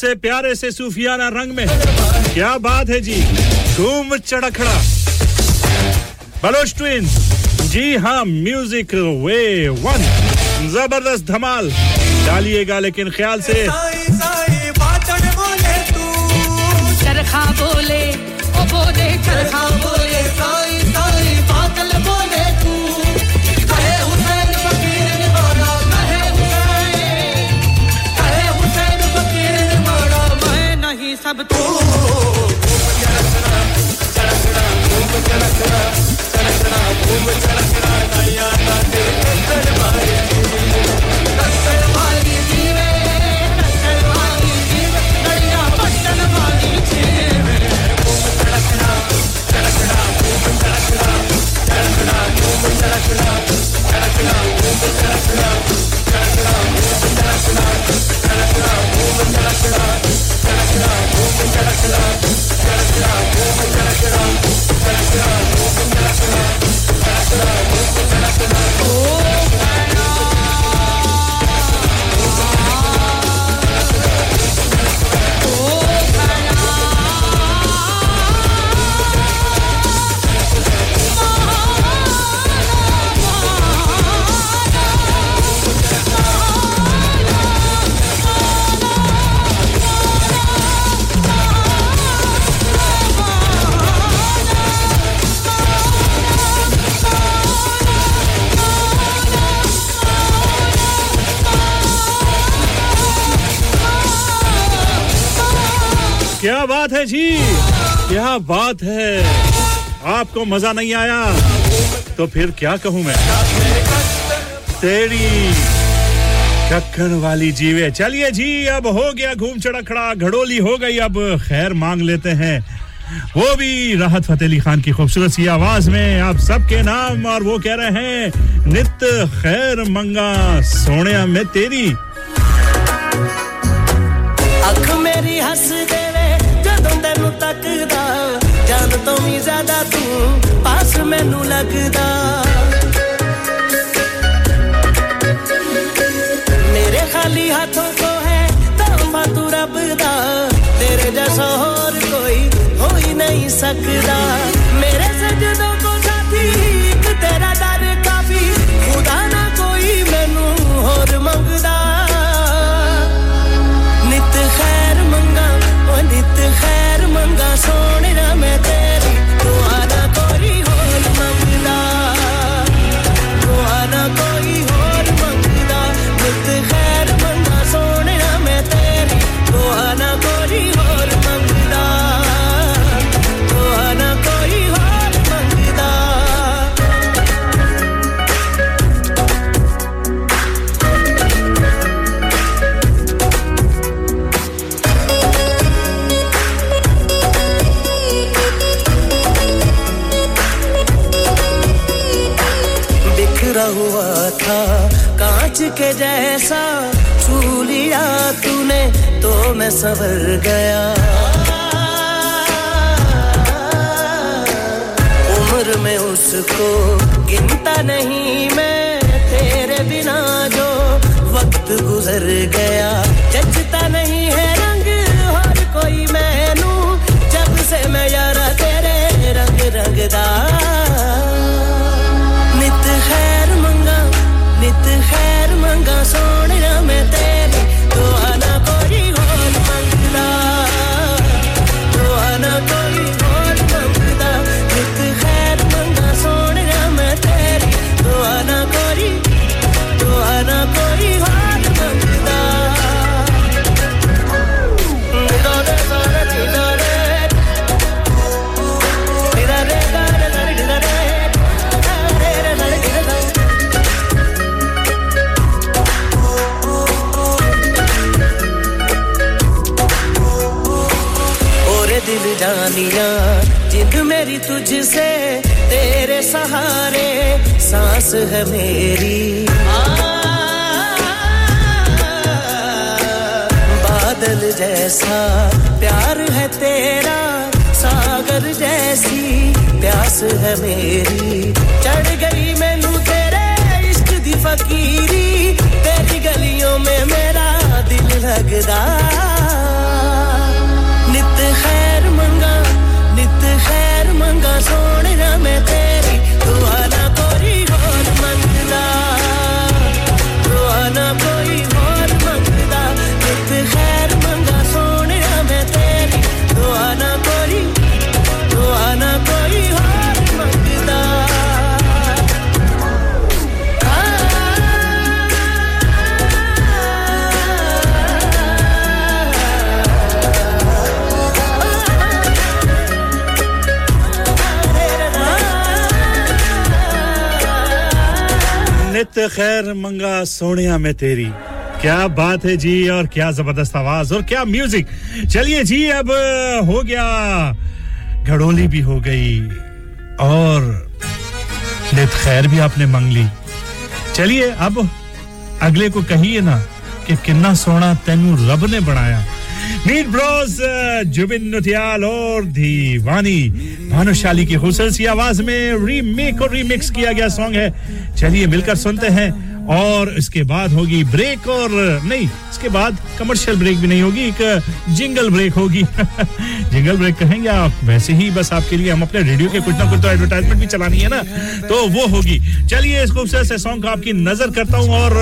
ऐसे प्यारे से सूफियाना रंग में। क्या बात है जी, धूम चड़खड़ा बलोच ट्विन, जी हाँ म्यूज़िक वे वन। ज़बरदस्त धमाल, डालिएगा लेकिन ख्याल से। चरखा बोले, ओ बोले चरखा बोले। चरकरा चरकरा भूम चरकरा नैया नाचे कसल मारी कसल मारी जीवे कसल मारी जीवे नैया बटन मारी जीवे भूम चरकरा चरकरा भूम चरकरा चरकरा Oh क्या बात है जी? क्या बात है? आपको मज़ा नहीं आया? तो फिर क्या कहूँ मैं? तेरी ढक्कन वाली जीवे। चलिए जी, अब हो गया घूम चढ़खड़ा, घड़ोली हो गई, अब खैर मांग लेते हैं। वो भी राहत फतेह अली खान की खूबसूरत सी आवाज़ में, आप सबके नाम और वो कह रहे हैं, नित खैर मंगा सोने में तेरी। अख मेरी हंस दे। ਜਦੋਂ ਤੈਨੂੰ ਤੱਕਦਾ, ਜਾਨ ਤੋਂ ਵੀ ਜ਼ਿਆਦਾ ਤੂੰ ਪਾਸ ਮੈਨੂੰ ਲੱਗਦਾ। ਮੇਰੇ ਖਾਲੀ ਹੱਥੋਂ ਕੋ ਹੈ ਤੋਹਫਾ ਤੂੰ ਰੱਬ ਦਾ, ਤੇਰੇ ਜੈਸਾ ਹੋਰ ਕੋਈ ਹੋ ਹੀ ਨਹੀਂ ਸਕਦਾ। ਮੇਰੇ ਸਜਦੋਂ के जैसा छू लिया तूने तो मैं संवर गया। उम्र में उसको गिनता नहीं मैं, तेरे बिना जो वक्त गुजर गया। जचता नहीं है रंग और कोई मैनू, जब से मैं यारा तेरे रंग रंगदा। so जानिया जिंद मेरी तुझसे, तेरे सहारे, सांस है मेरी। बादल जैसा, प्यार है तेरा, सागर जैसी, प्यास है मेरी। चढ़ गई मैनू तेरे इश्क दी फकीरी, तेरी गलियों में मेरा दिल लगदा। सोने मैं तेरी खैर मंगा सोनिया में तेरी। क्या बात है जी, और क्या ज़बरदस्त आवाज़, और क्या म्यूज़िक चलिए जी, अब हो गया। घड़ोली भी हो गई, और नित खैर भी आपने मांग ली। चलिए, अब अगले को कहिए ना कि किन्ना सोना तेनू रब ने बनाया। मीट ब्रोस जुबिन नुतियाल और दीवानी भानुशाली की खूबसूरत आवाज़ में रीमेक और रीमिक्स किया गया सॉन्ग है। चलिए मिलकर सुनते हैं। और इसके बाद होगी ब्रेक और नहीं, इसके बाद कमर्शियल ब्रेक भी नहीं होगी, एक जिंगल ब्रेक होगी। जिंगल ब्रेक कहेंगे आप, वैसे ही बस आपके लिए हम अपने रेडियो के कुछ ना कुछ तो एडवर्टाइजमेंट भी चलानी है ना तो वो होगी। चलिए इस खूबसूरत से सॉन्ग का आपकी नज़र करता हूँ और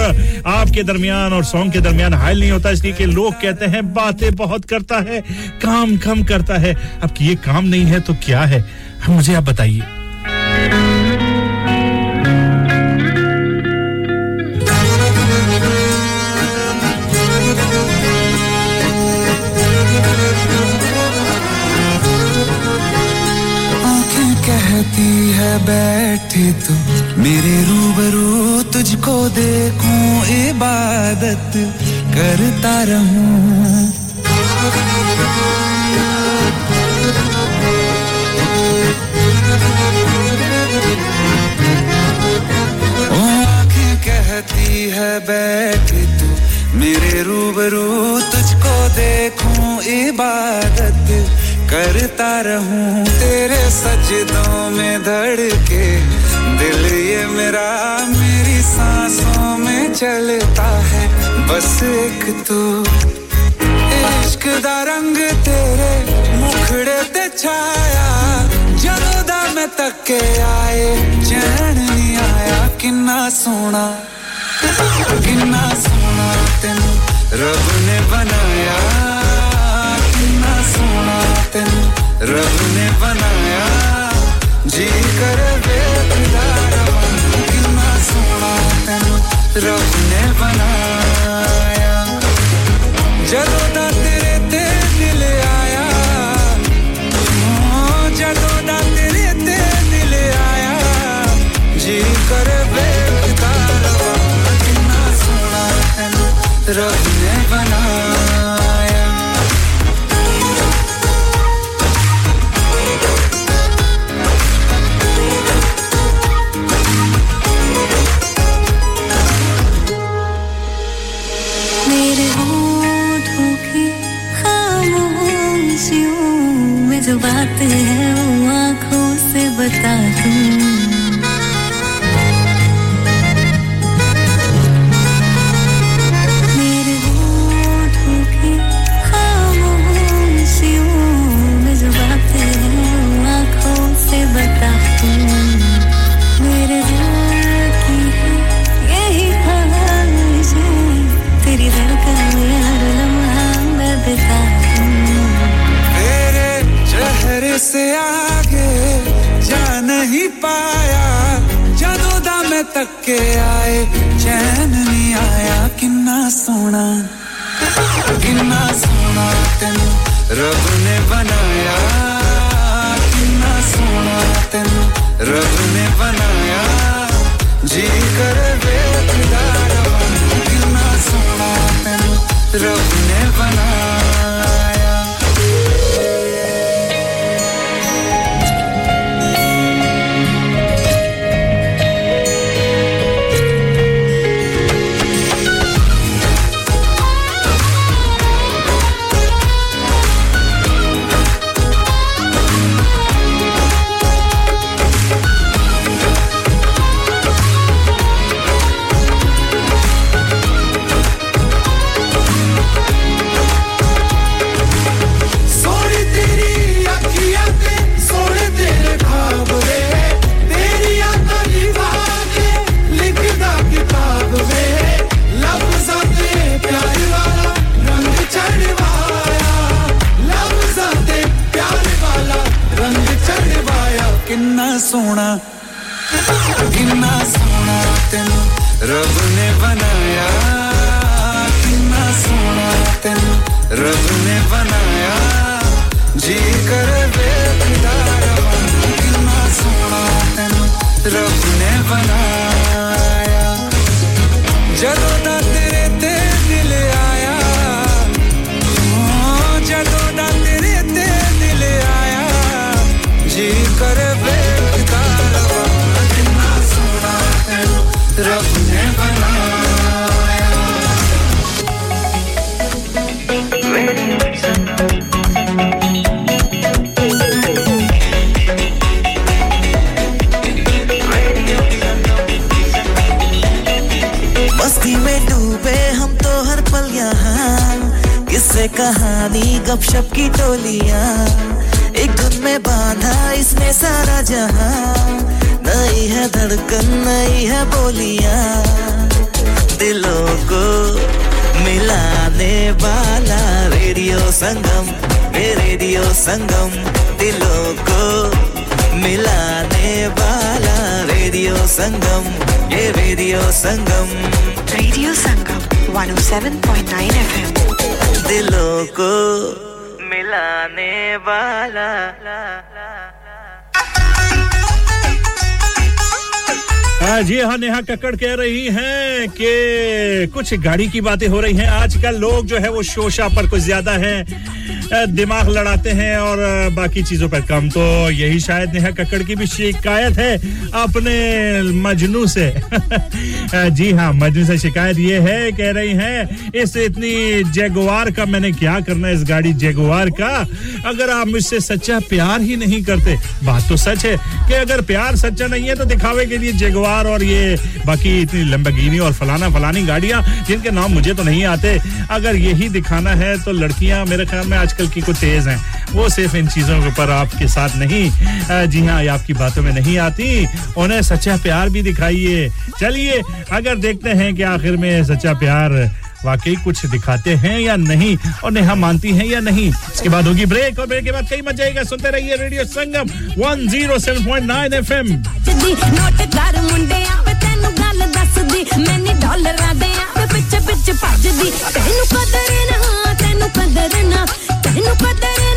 आपके दरमियान और सॉन्ग के दरमियान हाइल नहीं होता, इसलिए कि लोग कहते हैं, बातें बहुत करता है, काम कम करता है। अब ये काम नहीं है तो क्या है? मुझे आप बताइए। बैठे तो मेरे रूबरू तुझको देखूँ, इबादत करता रहूँ। आँखें कहती है, बैठे तू मेरे रूबरू तुझको देखूँ, इबादत करता रहूँ तेरे सजदों में धड़ के दिल ये मेरा, मेरी सांसों में चलता है। बस एक तू, इश्क दा रंग तेरे मुखड़े ते छाया। जदों दा मैं तके आए, चैन नहीं आया। किन्ना सोना किन्ना सोना तेन रब ने बनाया। किन्ना सोना तेन रब ने बनाया, जी कर बेपिदा रवन कितना सोना तेन रब ने बनाया। जदों दा तेरे दिल आया हाँ, जदों दा तेरे आया, जी कर सोना तेन रब ਮੈਂ ਤੱਕੇ ਆਏ ਚੈਨ ਨਹੀਂ ਆਇਆ ਕਿੰਨਾ ਸੋਹਣਾ ਕਿੰਨਾ ਸੋਹਣਾ ਤੈਨੂੰ ਰੱਬ ਨੇ ਬਣਾਇਆ कुछ गाड़ी की बातें हो रही हैं। आजकल लोग जो है वो शोशा पर कुछ ज़्यादा है। दिमाग लड़ाते हैं और बाकी चीज़ों पर कम। तो यही शायद नेहा कक्कड़ की भी शिकायत है अपने मजनू से। जी हाँ मजनू से शिकायत ये है, कह रही हैं, इस इतनी जेगुआर का मैंने क्या करना इस गाड़ी जेगुआर का? अगर आप मुझसे सच्चा प्यार ही नहीं करते। बात तो सच है। कि अगर प्यार सच्चा नहीं है तो दिखावे के लिए जेगुआर और ये बाकी इतनी लंबगीनी और फलाना फलानी गाड़ियाँ, जिनके नाम मुझे तो नहीं आते, अगर यही दिखाना है तो लड़कियाँ मेरे ख्याल में आजकल की कुछ तेज हैं। वो सिर्फ़ इन चीज़ों के ऊपर आपके साथ नहीं जी हाँ आपकी बातों में नहीं आती। उन्हें सच्चा प्यार भी दिखाइए। चलिए, अगर देखते हैं कि आखिर में सच्चा प्यार वाकई कुछ दिखाते हैं या नहीं और नेहा मानती हैं या नहीं इसके बाद होगी ब्रेक और ब्रेक के बाद कई मजा आएगा सुनते रहिए रेडियो संगम 107.9 एफएम ਨੋਟ ਕਰ ਮੁੰਡਿਆ ਵੇ ਤੈਨੂੰ ਗੱਲ ਦੱਸਦੀ ਮੈਨੀ ਡਾਲਰਾਂ ਦੇ ਆ ਪਿੱਛੇ ਪਿੱਛੇ ਭੱਜਦੀ ਤੈਨੂੰ ਕਦਰ ਨਾ ਤੈਨੂੰ ਕਦਰ ਨਾ ਤੈਨੂੰ ਕਦਰ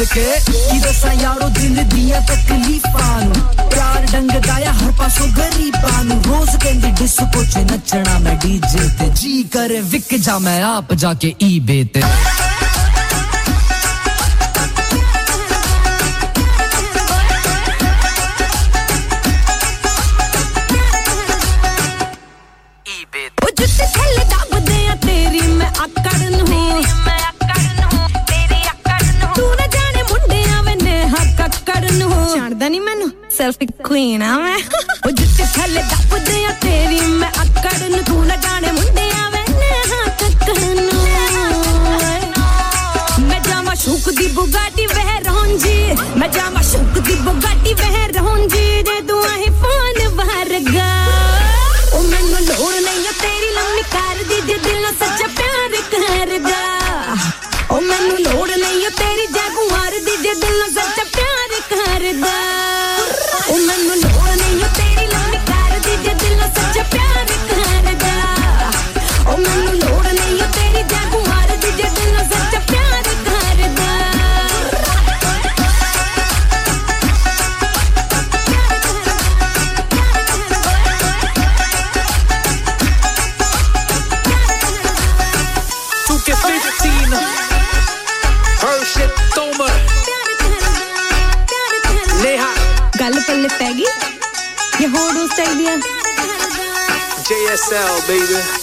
सके। की दसा यारो दिन दिया तकलीफां प्यार डंग दाया हर पासों गरीबां रोज कहंदी डिस्को च नचना मैं डीजे ते। जी करे विक जा मैं आप जाके ई बेते baby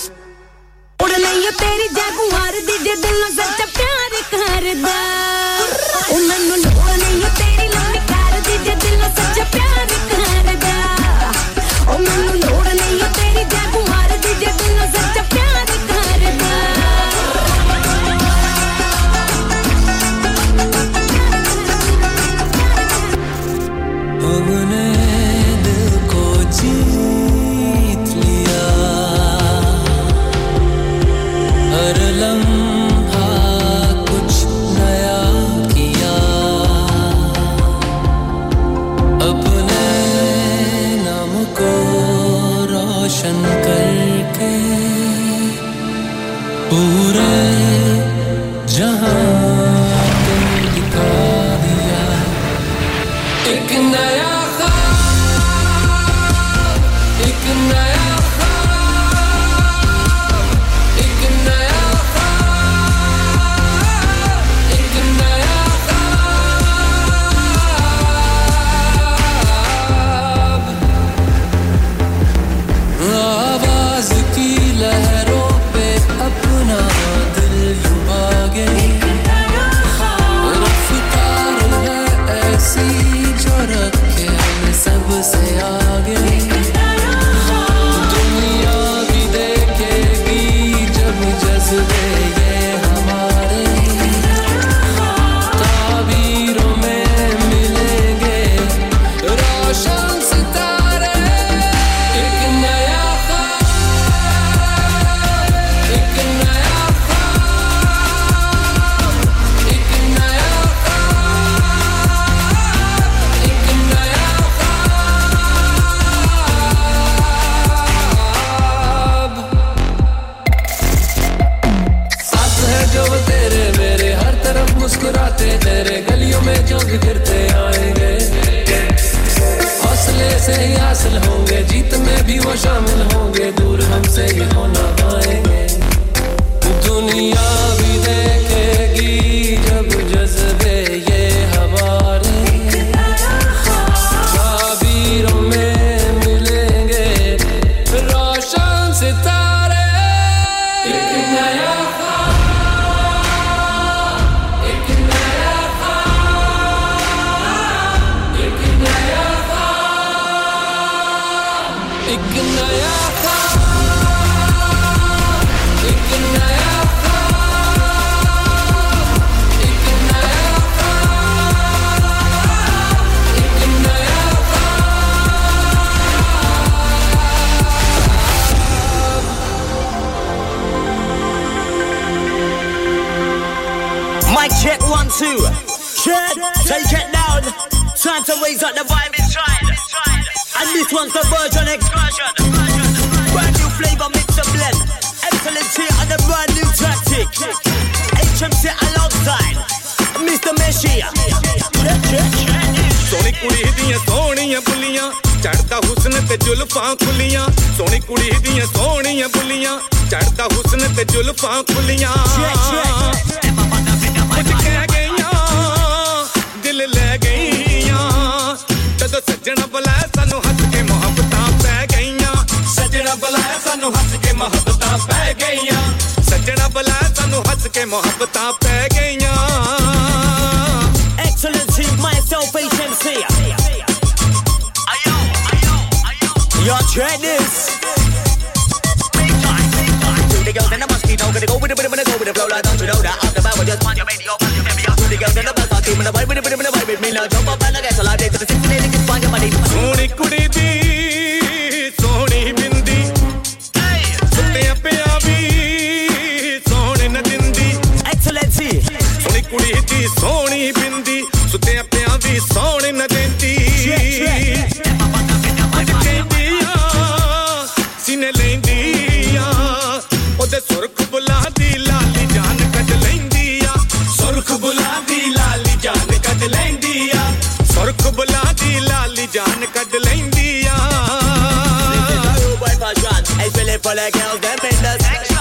for the girls, them in the section.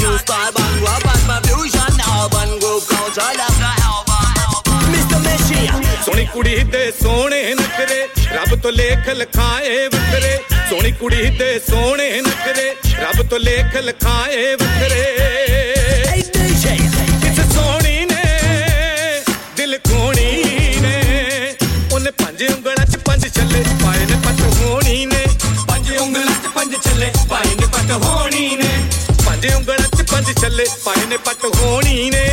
New style, bang, rub, and my fusion. Urban group culture, love the album. Mr. Messiah. ਸੋਹਣੀ ਕੁੜੀ ਦੇ ਸੋਹਣੇ ਨਖਰੇ ਰੱਬ ਤੋਂ ਲੇਖ ਲਿਖਾਏ ਵੱਖਰੇ ਸੋਹਣੀ ਕੁੜੀ ਦੇ ਸੋਹਣੇ ਨਖਰੇ ਰੱਬ ਤੋਂ ਲੇਖ ਲਿਖਾਏ ਵੱਖਰੇ ਕਿਸ ਸੋਹਣੀ ਨੇ ਦਿਲ ਕੋਣੀ ਨੇ ਉਹਨੇ ਪੰਜ ਉਂਗਲਾਂ 'ਚ ਪੰਜ ਛੱਲੇ ਪਾਏ ਨੇ ਪੱਟ ਹੋਣੀ ਨੇ ਪੰਜ ਉਂਗਲਾਂ 'ਚ ਪੰਜ ਛੱਲੇ ਪਾਏ ਨੇ ਪੱਟ ਹੋਣੀ ਨੇ ਪੰਜ ਉਂਗਲਾਂ 'ਚ ਪੰਜ ਛੱਲੇ ਪਾਏ ਨੇ ਪੱਟ ਹੋਣੀ ਨੇ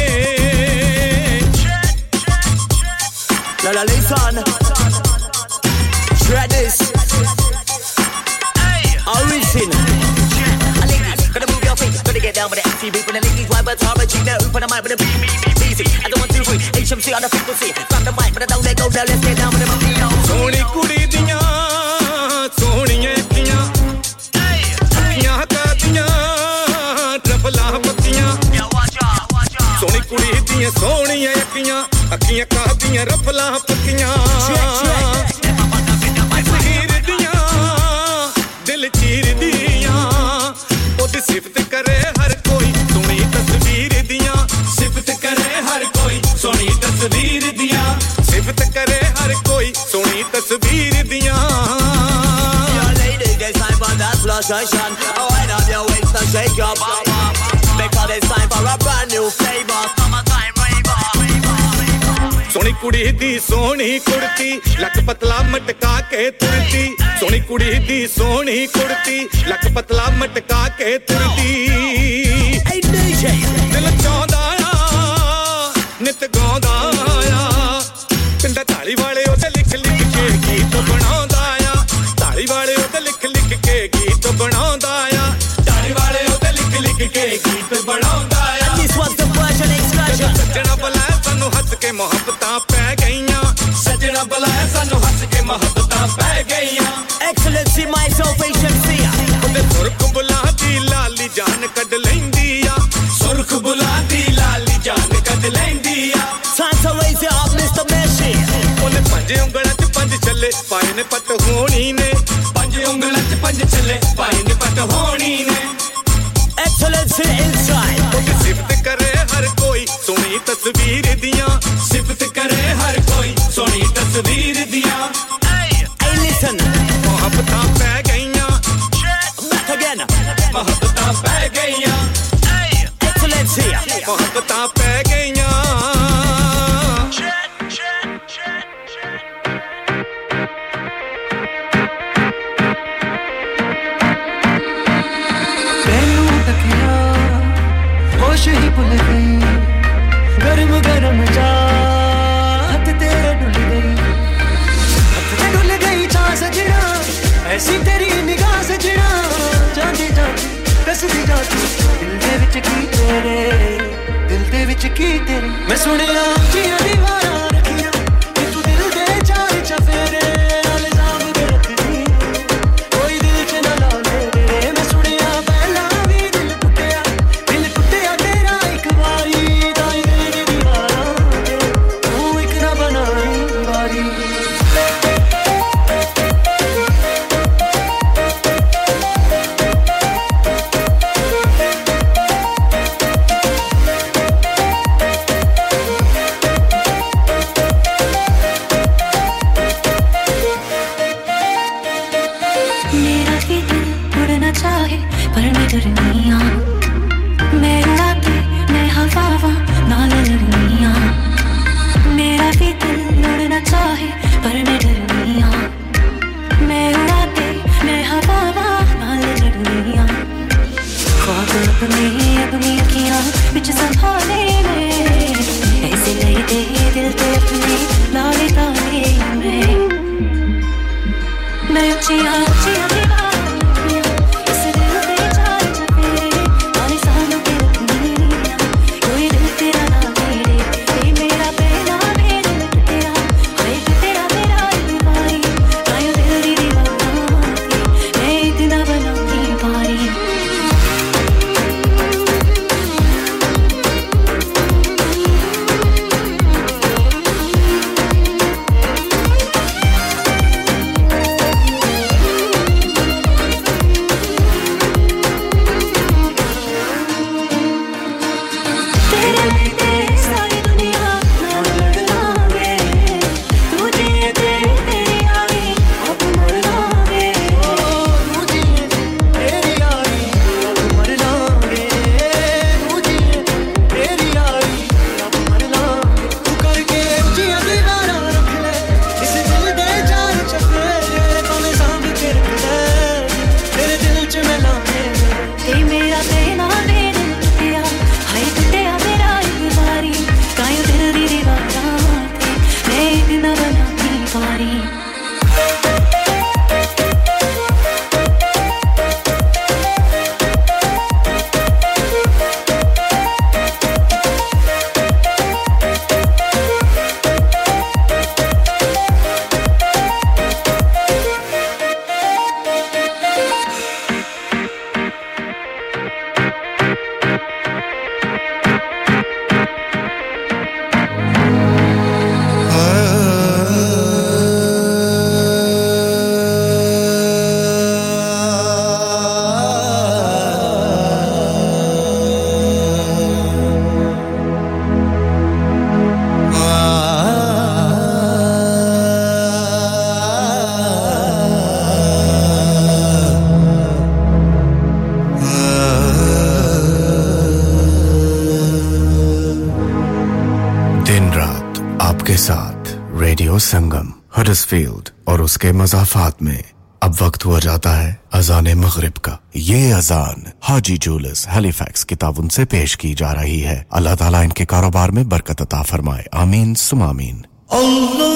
La la listen. Shred this. Origin. Ladies, gotta move your feet, gotta get down with the MC beat when the ladies wipe but hard, but cheek now, open the mic with the beat, beat, beat, easy. I don't want to free, HMC on the frequency. Grab the mic, but I don't let go, now let's get down with the monkey. ਸੋਹਣੀ ਕੁੜੀ ਦੀਆਂ ਸੋਹਣੀਆਂ ਕੁੜੀ ਦੀਆਂ ਸੋਹਣੀਆਂ ਅੱਖੀਆਂ ਅੱਖੀਆਂ ਕਾਦੀਆਂ ਰਫਲਾਂ ਪੱਕੀਆਂ ਜ਼ਹੀਰ ਦੀਆਂ ਦਿਲ ਚੀਰਦੀਆਂ ਉਹਦੀ ਸਿਫਤ ਕਰੇ ਹਰ ਕੋਈ ਸੋਹਣੀ ਤਸਵੀਰ ਦੀਆਂ ਸਿਫਤ ਕਰੇ ਹਰ ਕੋਈ ਸੋਹਣੀ ਤਸਵੀਰ ਦੀਆਂ ਸਿਫਤ ਕਰੇ ਹਰ ਕੋਈ ਸੋਹਣੀ ਤਸਵੀਰ ਦੀਆਂ Your ladies, it's time for that flushation. Oh, wind up your waist and shake your bum bum. Because it's time for a brand new flavor. ਕੁੜੀ ਦੀ ਸੋਹਣੀ ਕੁੜਤੀ ਲੱਕ ਪਤਲਾ ਮਟਕਾ ਕੇ ਤੁਰਦੀ ਸੋਹਣੀ ਕੁੜੀ ਦੀ ਸੋਹਣੀ ਕੁੜਤੀ ਲੱਕ ਪਤਲਾ ਮਟਕਾ ਕੇ ਤੁਰਦੀ ਦਿਲ ਚਾਹੁੰਦਾ ਆ ਨਿਤ ਗਾਉਂਦਾ ਆ ਪਿੰਡਾ ਢਾਲੀ ਵਾਲੇ ਉਹਦੇ ਲਿਖ ਲਿਖ ਕੇ ਗੀਤ ਬਣਾਉਂਦਾ ਆ ਢਾਲੀ ਵਾਲੇ ਉਹਦੇ ਲਿਖ ਲਿਖ ਕੇ ਗੀਤ ਬਣਾਉਂਦਾ ਆ ਢਾਲੀ ਵਾਲੇ ਉਹਦੇ ਲਿਖ ਲਿਖ ਕੇ ਗੀਤ ਬਣਾਉਂਦਾ ਆ This was the version excursion. ਕੇ ਮੁਹੱਬਤਾਂ ਪੈ ਗਈਆਂ ਸੱਜਣਾ ਬੁਲਾਇਆ ਸਾਨੂੰ ਹੱਸ ਕੇ ਮੁਹੱਬਤਾਂ ਪੈ ਗਈਆਂ Excellency, myself, HMC. ਉਹਦੇ ਸੁਰਖ ਬੁਲਾ ਦੀ ਲਾਲੀ ਜਾਨ ਕੱਢ ਲੈਂਦੀ ਆ ਸੁਰਖ ਬੁਲਾ ਦੀ ਲਾਲੀ ਜਾਨ ਕੱਢ ਲੈਂਦੀ ਆ Time to raise it up, Mr. Messi. ਉਹਨੇ ਪੰਜ ਉਂਗਲਾਂ 'ਚ ਪੰਜ ਛੱਲੇ ਪਾਏ ਨੇ ਪੱਟ ਹੋਣੀ ਨੇ ਪੰਜ ਉਂਗਲਾਂ 'ਚ ਪੰਜ ਛੱਲੇ ਪਾਏ ਨੇ ਪੱਟ ਹੋਣੀ ਨੇ Excellency inside. ਉਹਦੀ ਸਿਫਤ ਕਰੇ ਹਰ ਕੋਈ ਸੋਹਣੀ ਤਸਵੀਰ ਦੀਆਂ ਸਿਫਤ ਕਰੇ ਹਰ ਕੋਈ ਸੋਹਣੀ ਤਸਵੀਰ ਦੀਆਂ Hey, listen. ਮੁਹੱਬਤਾਂ ਪੈ ਗਈਆਂ Back again. ਮੁਹੱਬਤਾਂ ਪੈ ਗਈਆਂ ਦਿਲ ਦੇ ਵਿੱਚ ਕੀ ਤੇਰੇ ਦਿਲ ਦੇ ਵਿੱਚ ਕੀ ਤੇਰੇ। ਮੈਂ ਸੁਣਿਆ ਉੱਚੀਆਂ ਦੀਵਾਰਾਂ के मजाफात में अब वक्त हुआ जाता है अजान मगरब का। ये अजान हाजी जूलस हेलीफैक्स किताब उनसे से पेश की जा रही है। अल्लाह ताला इनके कारोबार में बरकत अता फरमाए। आमीन सुमामीन अल्लाह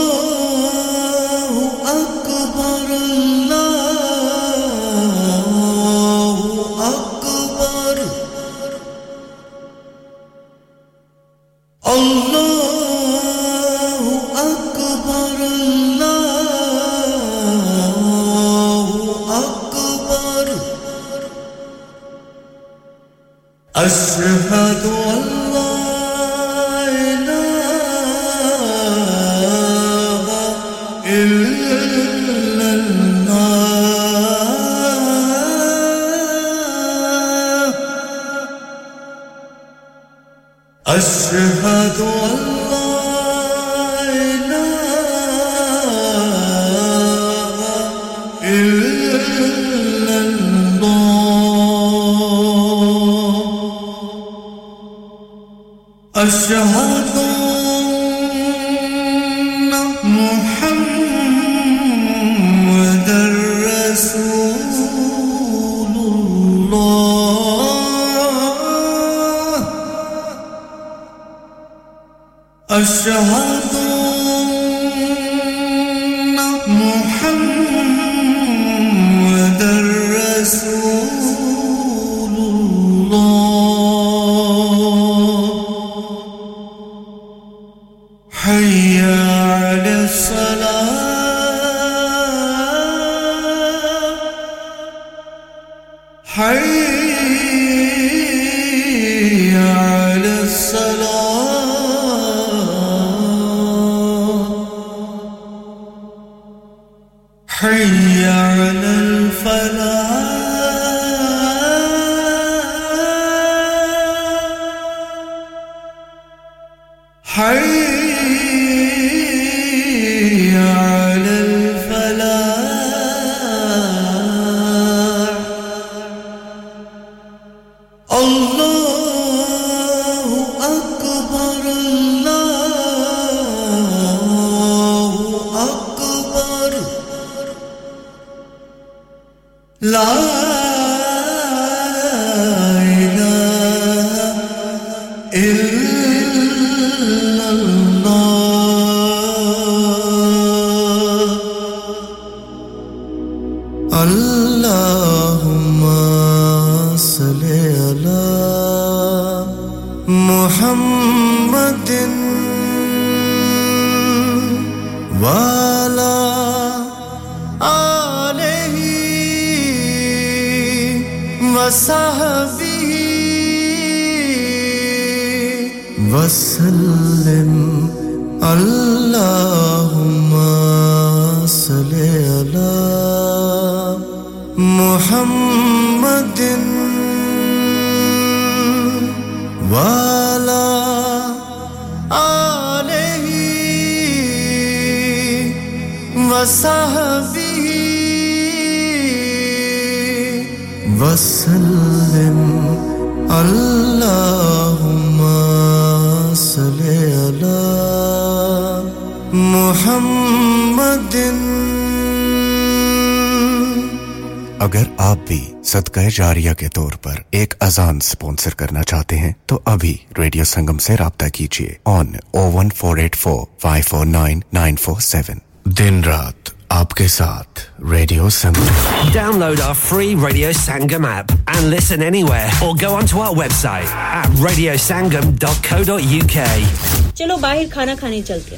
स्पॉन्सर करना चाहते हैं तो अभी रेडियो संगम से रब्ता कीजिए on O one four eight four five four nine nine four seven दिन रात आपके साथ radio Sangam. Download our free Radio Sangam app and listen anywhere or go onto our website at radiosangam.co.uk. चलो बाहर खाना खाने चलते हैं।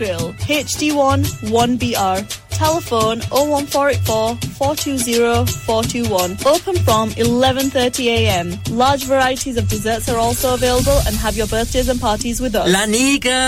grill. HD1 1BR. Telephone 01484 420 421. Open from 11.30am. Large varieties of desserts are also available and have your birthdays and parties with us. लानिका।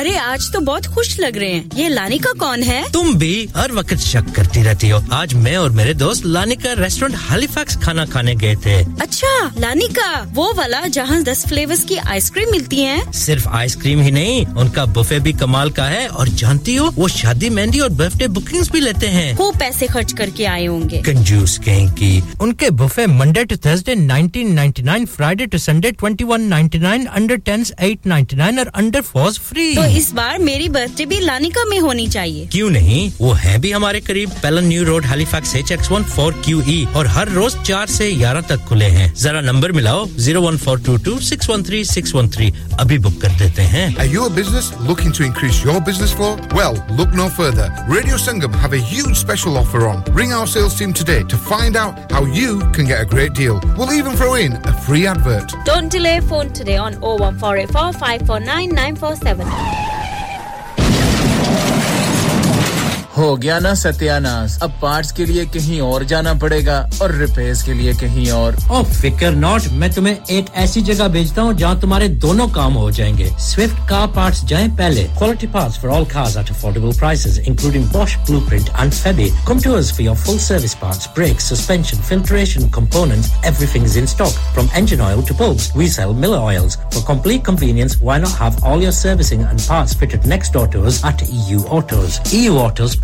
अरे आज तो बहुत खुश लग रहे हैं। ये लानिका कौन है? तुम भी हर वक्त शक करती रहती हो। आज मैं और मेरे दोस्त लानिका रेस्टोरेंट हालीफैक्स खाना खाने गए थे। अच्छा लानिका वो वाला जहाँ दस फ्लेवर्स की आइसक्रीम मिलती है। सिर्फ़ आइसक्रीम ही नहीं उनका बुफे भी कमाल का है और जानती हो वो शादी मेहंदी और बर्थडे बुकिंग्स भी लेते हैं। खूब पैसे खर्च करके आए होंगे। कंजूस कहीं की उनके buffet Monday to Thursday 1999 Friday to Sunday 2199 under 10s 899 और अंडर 4s फ्री तो इस बार मेरी बर्थडे भी लानिका में होनी चाहिए। क्यों नहीं? वो है भी हमारे करीब। Pellon new road Halifax H X one four Q E और हर रोज चार से ग्यारह तक खुले हैं। जरा नंबर मिलाओ zero one four two two six one three six one three अभी बुक कर देते हैं। Are you a business looking to increase your business flow? Well, look no further. Radio Sangam have a huge special offer on. Ring our sales team today to find out how you can get a great deal. We'll even throw in a free advert. Don't delay phone today on 01484 549 947. हो गया ना सत्यानाश। अब parts के लिए कहीं और जाना पड़ेगा और रिपेयर्स के लिए कहीं और। ओ, फिकर नॉट, मैं तुम्हें एक ऐसी जगह भेजता हूँ जहाँ तुम्हारे दोनों काम हो जाएँगे। स्विफ्ट कार पार्ट्स जाएँ पहले। Quality parts for all cars at affordable prices including Bosch Blueprint and Febi come to us for your full service parts brakes suspension filtration components everything is in stock from engine oil to bulbs we sell Miller oils for complete convenience why not have all your servicing and parts fitted next door to us at EU autos EU autos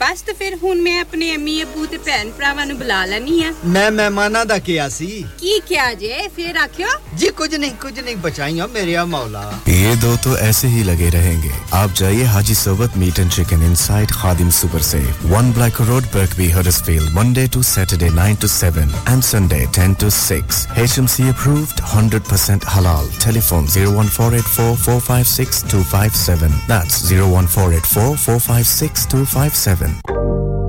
ਬਸ ਤੇ ਫਿਰ ਹੁਣ ਮੈਂ ਆਪਣੇ ਅੰਮੀ ਅਬੂ ਤੇ ਭੈਣ ਭਰਾਵਾਂ ਨੂੰ ਬੁਲਾ ਲੈਣੀ ਆ ਮੈਂ ਮਹਿਮਾਨਾਂ ਦਾ ਕਿਹਾ ਸੀ ਕੀ ਕਿਹਾ ਜੇ ਫਿਰ ਆਖਿਓ जी कुछ नहीं कुछ नहीं बचाइया मेरे या मौला ये दो तो ऐसे ही लगे रहेंगे आप जाइए Haji Sobat meat and chicken inside Khadim super से one Black Road Birkby Huddersfield Monday to Saturday 9 to 7 and Sunday 10 to 6 HMC approved 100% halal telephone 01484 456 257 that's 01484 456 257 Used Manhattan.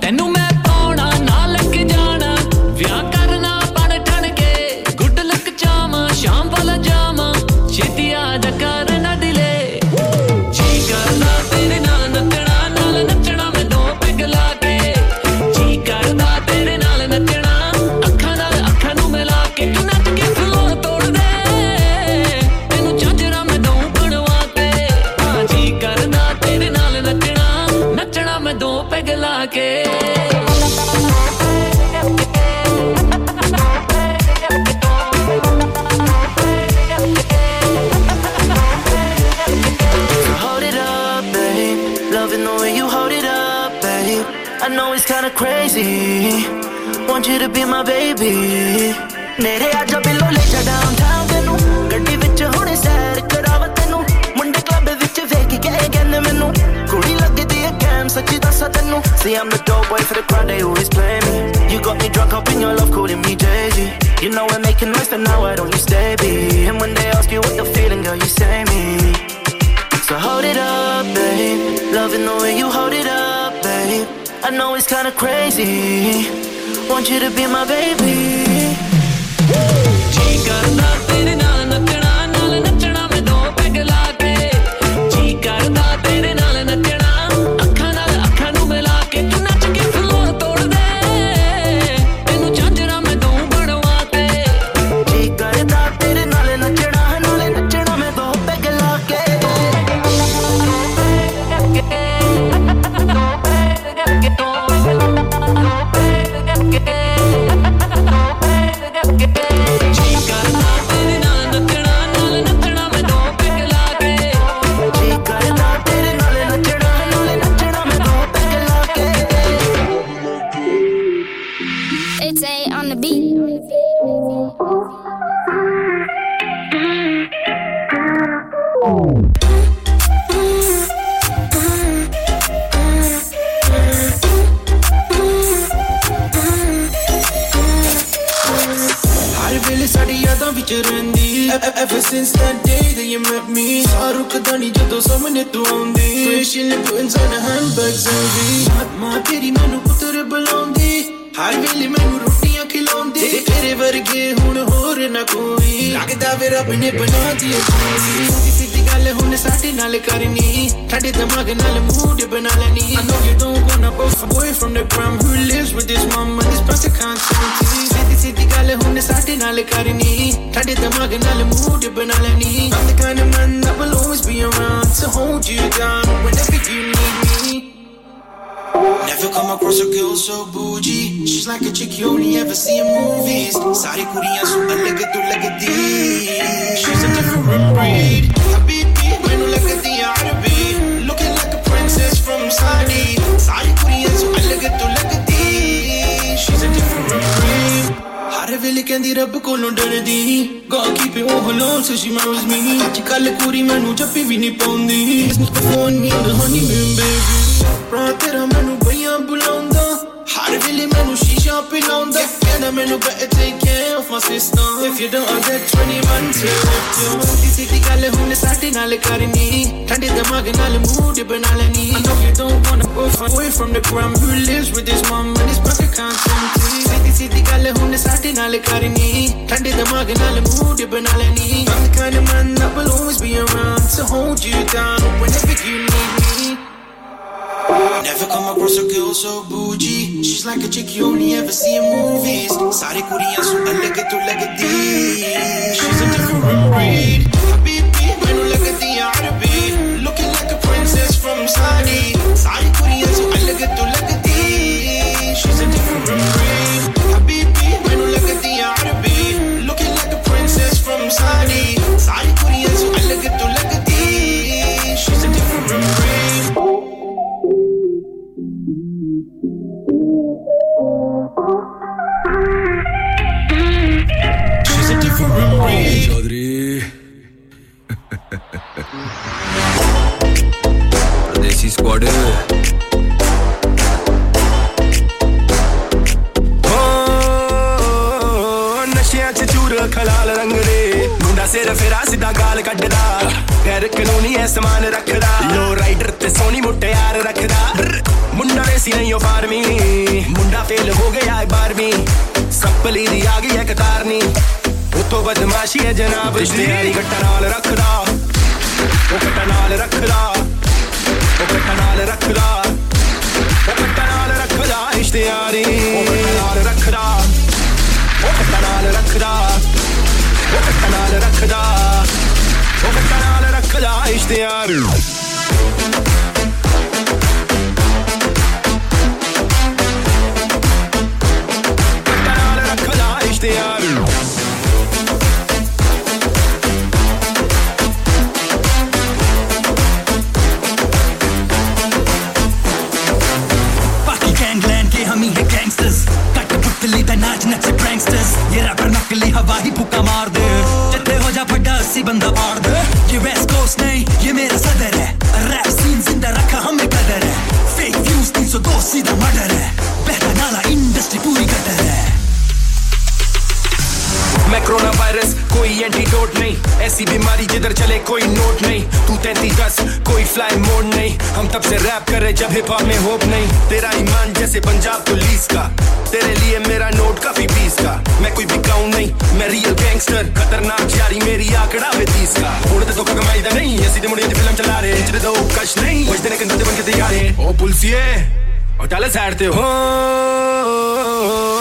te to be my baby. ਨੇੜੇ ਆ ਜਾ ਬਿੱਲੋ ਲੈ ਜਾ downtown ਤੈਨੂੰ ਗੱਡੀ ਵਿੱਚ ਹੁਣੇ ਸੈਰ ਕਰਾਵਾ ਤੈਨੂੰ ਮੁੰਡੇ ਕਲੱਬ ਵਿੱਚ ਵੇਖ ਕੇ ਕਹਿੰਦੇ ਮੈਨੂੰ ਕੁੜੀ ਲੱਗਦੀ ਐ ਕੈਮ ਸੱਚੀ ਦੱਸਾਂ ਤੈਨੂੰ See I'm the dope boy for the crowd they always play me You got me drunk up in your love calling me Jay-Z You know we're making noise but now why don't you stay be And when they ask you what you're feeling girl you say me So hold it up, babe. Loving the way you hold it up, babe. I know it's kinda crazy. want you to be my baby. She got enough. Ever since that day that you met me ਸਾਹ ਰੁਕਦਾ ਨਹੀਂ ਜਦੋਂ ਸਾਹਮਣੇ ਤੂੰ ਆਉਂਦੀ Fashion influence on handbags envy ਮਾਂ ਤੇਰੀ ਮੈਨੂੰ ਪੁੱਤਰ ਬੁਲਾਉਂਦੀ ਹਰ ਵੇਲੇ ਮੈਨੂੰ ਰੋਟੀਆਂ ਖਿਲਾਉਂਦੀ ਤੇ ਤੇਰੇ ਵਰਗੇ ਹੁਣ ਹੋਰ ਨਾ ਕੋਈ ਲੱਗਦਾ ਵੇ ਰੱਬ ਨੇ ਬਣਾ ਦੀ ਕੋਈ ਸਿੱਧੀ ਗੱਲ ਹੁਣ ਸਾਡੇ ਨਾਲ ਕਰਨੀ ਸਾਡੇ ਦਿਮਾਗ ਨਾਲ ਮੂਡ ਬਣਾ ਲੈਣੀ I know you don't wanna post a boy from the gram who lives with his mom and his past conscience ਸਿੱਧੀ ਗੱਲ ਹੁਣ ਸਾਡੇ ਨਾਲ ਕਰਨੀ ਸਾਡੇ ਦਿਮਾਗ ਨਾਲ ਮੂਡ ਬਣਾ ਲੈਣੀ i'll always be around to hold you down whenever you need me. Never come across a girl so bougie. She's like a chick you only ever see in movies. ਸਾਰੀ ਕੁੜੀਆਂ ਸੁਪਰ ਲੱਗ ਤੋਂ ਲੱਗਦੀ She's a different breed. ਹਬੀਬੀ look at the Arabi, Looking like a princess from Saudi. ਸਾਰੀ ਕੁੜੀਆਂ super ਲੱਗ ਤੋਂ ਲੱਗਦੀ She's a different breed. ਹਰ ਵੇਲੇ ਕਹਿੰਦੀ ਰੱਬ ਕੋਲੋਂ ਡਰਦੀ God keep it all alone so she marries me ਅੱਜ ਕੱਲ ਕੁੜੀ ਮੈਨੂੰ ਜੱਪੀ ਵੀ ਨਹੀਂ ਪਾਉਂਦੀ ਫੋਨ ਨਹੀਂ honeymoon baby ਭਰਾ ਤੇਰਾ ਮੈਨੂੰ ਬਈਆਂ ਬੁਲਾਉਂਦਾ And really, man, who she jumping on the fan. I mean, who better take care of my sister. If you don't, I'll get 20 man to you. किसी की गल हूँ साथी नाल करनी ठंडे दिमाग नाल मूड बनानी I know you don't wanna go far away from the gram Who lives with his mom and his pocket can't empty सीधी सीधी गल हूँ साथी नाल करनी ठंडे दिमाग नाल मूड बना लेनी I'm the kind of man that will always be around to hold you down whenever you need me Never come across a girl so bougie. She's like a chick you only ever see in movies. Sorry, kuriyan su like to lagdi. She's a different breed. Habibi. Looking like a princess from Saudi. She's a different breed. Habibi. Looking like a princess from Saudi. Pardesi squad ਨਸ਼ਿਆਂ ਚ ਚੂਰ ਖਲਾਲ ਰੰਗ ਦੇ ਮੁੰਡਾ ਸਿਰ ਫੇਰਾ ਸਿੱਧਾ ਗਾਲ ਕੱਢਦਾ ਗੈਰ ਕਾਨੂੰਨੀ ਐ ਸਮਾਨ ਰੱਖਦਾ ਲੋ ਰਾਈਡਰ ਤੇ ਸੋਨੀ ਮੁਟਿਆਰ ਰੱਖਦਾ ਮੁੰਡਾ ਵੇਸੀ ਨਹੀਂ ਉਹ ਫਾਰਮੀ ਮੁੰਡਾ ਫੇਲ ਹੋ ਗਿਆ ਏ 12ਵੀਂ ਸੱਪਲੀ ਦੀ ਆ ਗਈ ਐ ਕਤਾਰਨੀ ਉਤੋਂ ਬਦਮਾਸ਼ੀ ਐ ਜਨਾਬ ਦੀ ਯਾਰੀ ਗੱਟਾ ਨਾਲ ਰੱਖਦਾ ਉਹ ਗੱਟਾ ਨਾਲ ਰੱਖਦਾ ਉਹ ਗੱਟਾ ਨਾਲ ਰੱਖਦਾ ਉਹ ਗੱਟਾ ਨਾਲ ਰੱਖਦਾ ਇਸ਼ਤਿਆਰੀ ਉਹ ਗੱਟਾ ਨਾਲ ਰੱਖਦਾ ਉਹ ਗੱਟਾ ਨਾਲ ਰੱਖਦਾ ਉਹ ਗੱਟਾ ਨਾਲ ਰੱਖਦਾ ਉਹ ਗੱਟਾ ਨਾਲ ਰੱਖਦਾ ਇਸ਼ਤਿਆਰ दा नाच प्रैंगस्टर्स ये रैपर नकली हवा ही पुका मार दे। जिथे हो जा बड़ा एंटीडोट नहीं ऐसी बीमारी जिधर चले कोई नोट नहीं। तू तैती दस, कोई फ्लाई मोड नहीं। हम तब से रैप कर रहे जब हिप हॉप में होप नहीं। तेरा ईमान जैसे पंजाब पुलिस का। तेरे लिए मेरा नोट काफ़ी पीस का। मैं कोई बिकाऊ नहीं, मैं रियल गैंगस्टर खतरनाक यारी मेरी आंकड़ा में तीस का। उड़ते तो कमाई दा नहीं। ऐसी दे मुड़ी फ़िल्म चला रहे इतने दो कश नहीं। बजते ने कंधे बन के तैयार है। ओ, पुलिसिए। और डाले साइड ते हो।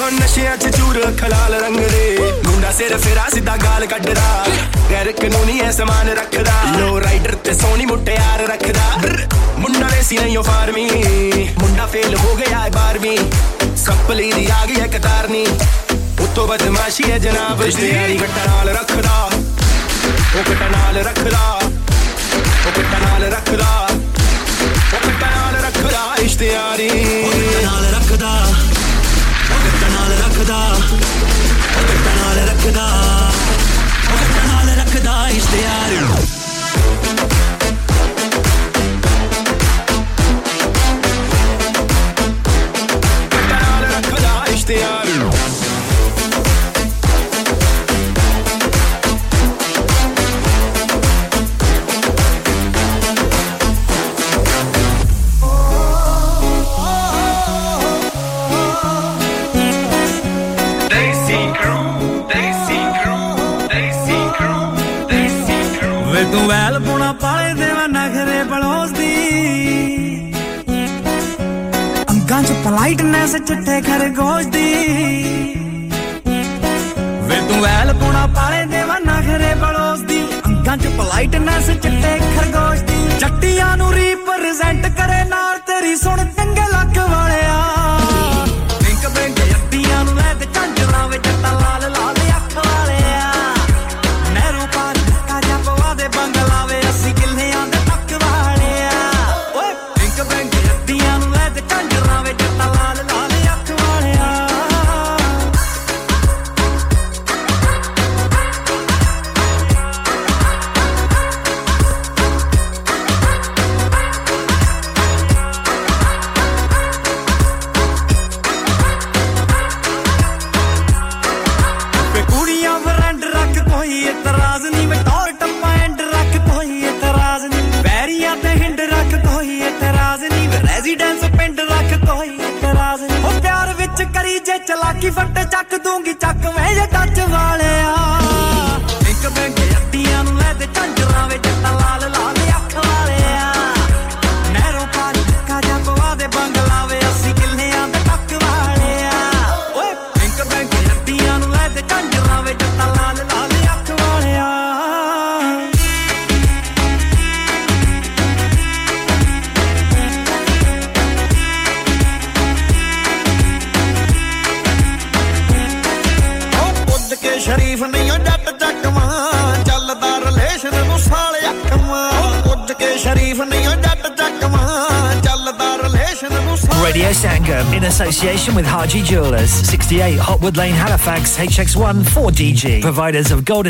ਹੋ ਨਸ਼ਿਆਂ ਚ ਚੂਰ ਖਲਾਲ ਰੰਗ ਦੇ ਮੁੰਡਾ ਸਿਰ ਫੇਰਾ ਸਿੱਧਾ ਗਾਲ ਕੱਢਦਾ ਗੈਰ ਕਾਨੂੰਨੀ ਐ ਸਮਾਨ ਰੱਖਦਾ ਲੋ ਰਾਈਡਰ ਤੇ ਸੋਨੀ ਮੁਟਿਆਰ ਰੱਖਦਾ ਮੁੰਡਾ ਵੇਸੀ ਨਹੀਂ ਉਹ ਫਾਰਮੀ ਮੁੰਡਾ ਫੇਲ ਹੋ ਗਿਆ ਏ 12ਵੀਂ ਸੱਪਲੀ ਦੀ ਆ ਗਈ ਐ ਕਤਾਰਨੀ ਉਤੋਂ ਬਦਮਾਸ਼ੀ ਐ ਜਨਾਬ ਦੀ ਯਾਰੀ ਗੱਟਾ ਨਾਲ ਰੱਖਦਾ ਉਹ ਗੱਟਾ ਨਾਲ ਰੱਖਦਾ ਉਹ ਗੱਟਾ ਨਾਲ ਰੱਖਦਾ ਉਹ ਗੱਟਾ ਨਾਲ ਰੱਖਦਾ ਇਸ਼ਤਿਆਰੀ ਉਹ ਗੱਟਾ ਨਾਲ ਰੱਖਦਾ ਉਹ ਗੱਟਾ ਨਾਲ ਰੱਖਦਾ ਉਹ ਗੱਟਾ ਨਾਲ ਰੱਖਦਾ ਇਸ਼ਤਿਆਰੀ ਅੰਗਾਂ ਚ ਪਲਾਈਟਨੈਸ ਚਿੱਟੇ ਖਰਗੋਸ਼ ਦੀ ਵੇ ਤੂੰ ਵੈਲ ਪੁਣਾ ਪਾਲੇ ਦੇਵਾ ਨਖਰੇ ਬਲੋਸ ਦੀ ਅੰਗਾਂ ਚ ਪਲਾਈਟਨੈਸ ਚਿੱਟੇ ਖਰਗੋਸ਼ ਦੀ ਜੱਟੀਆਂ ਨੂੰ ਰਿਪਰੈਜ਼ੈਂਟ ਕਰੇ ਨਾਲ ਤੇਰੀ ਸੁਣ Woodlane, Halifax, HX1 4DG, providers of golden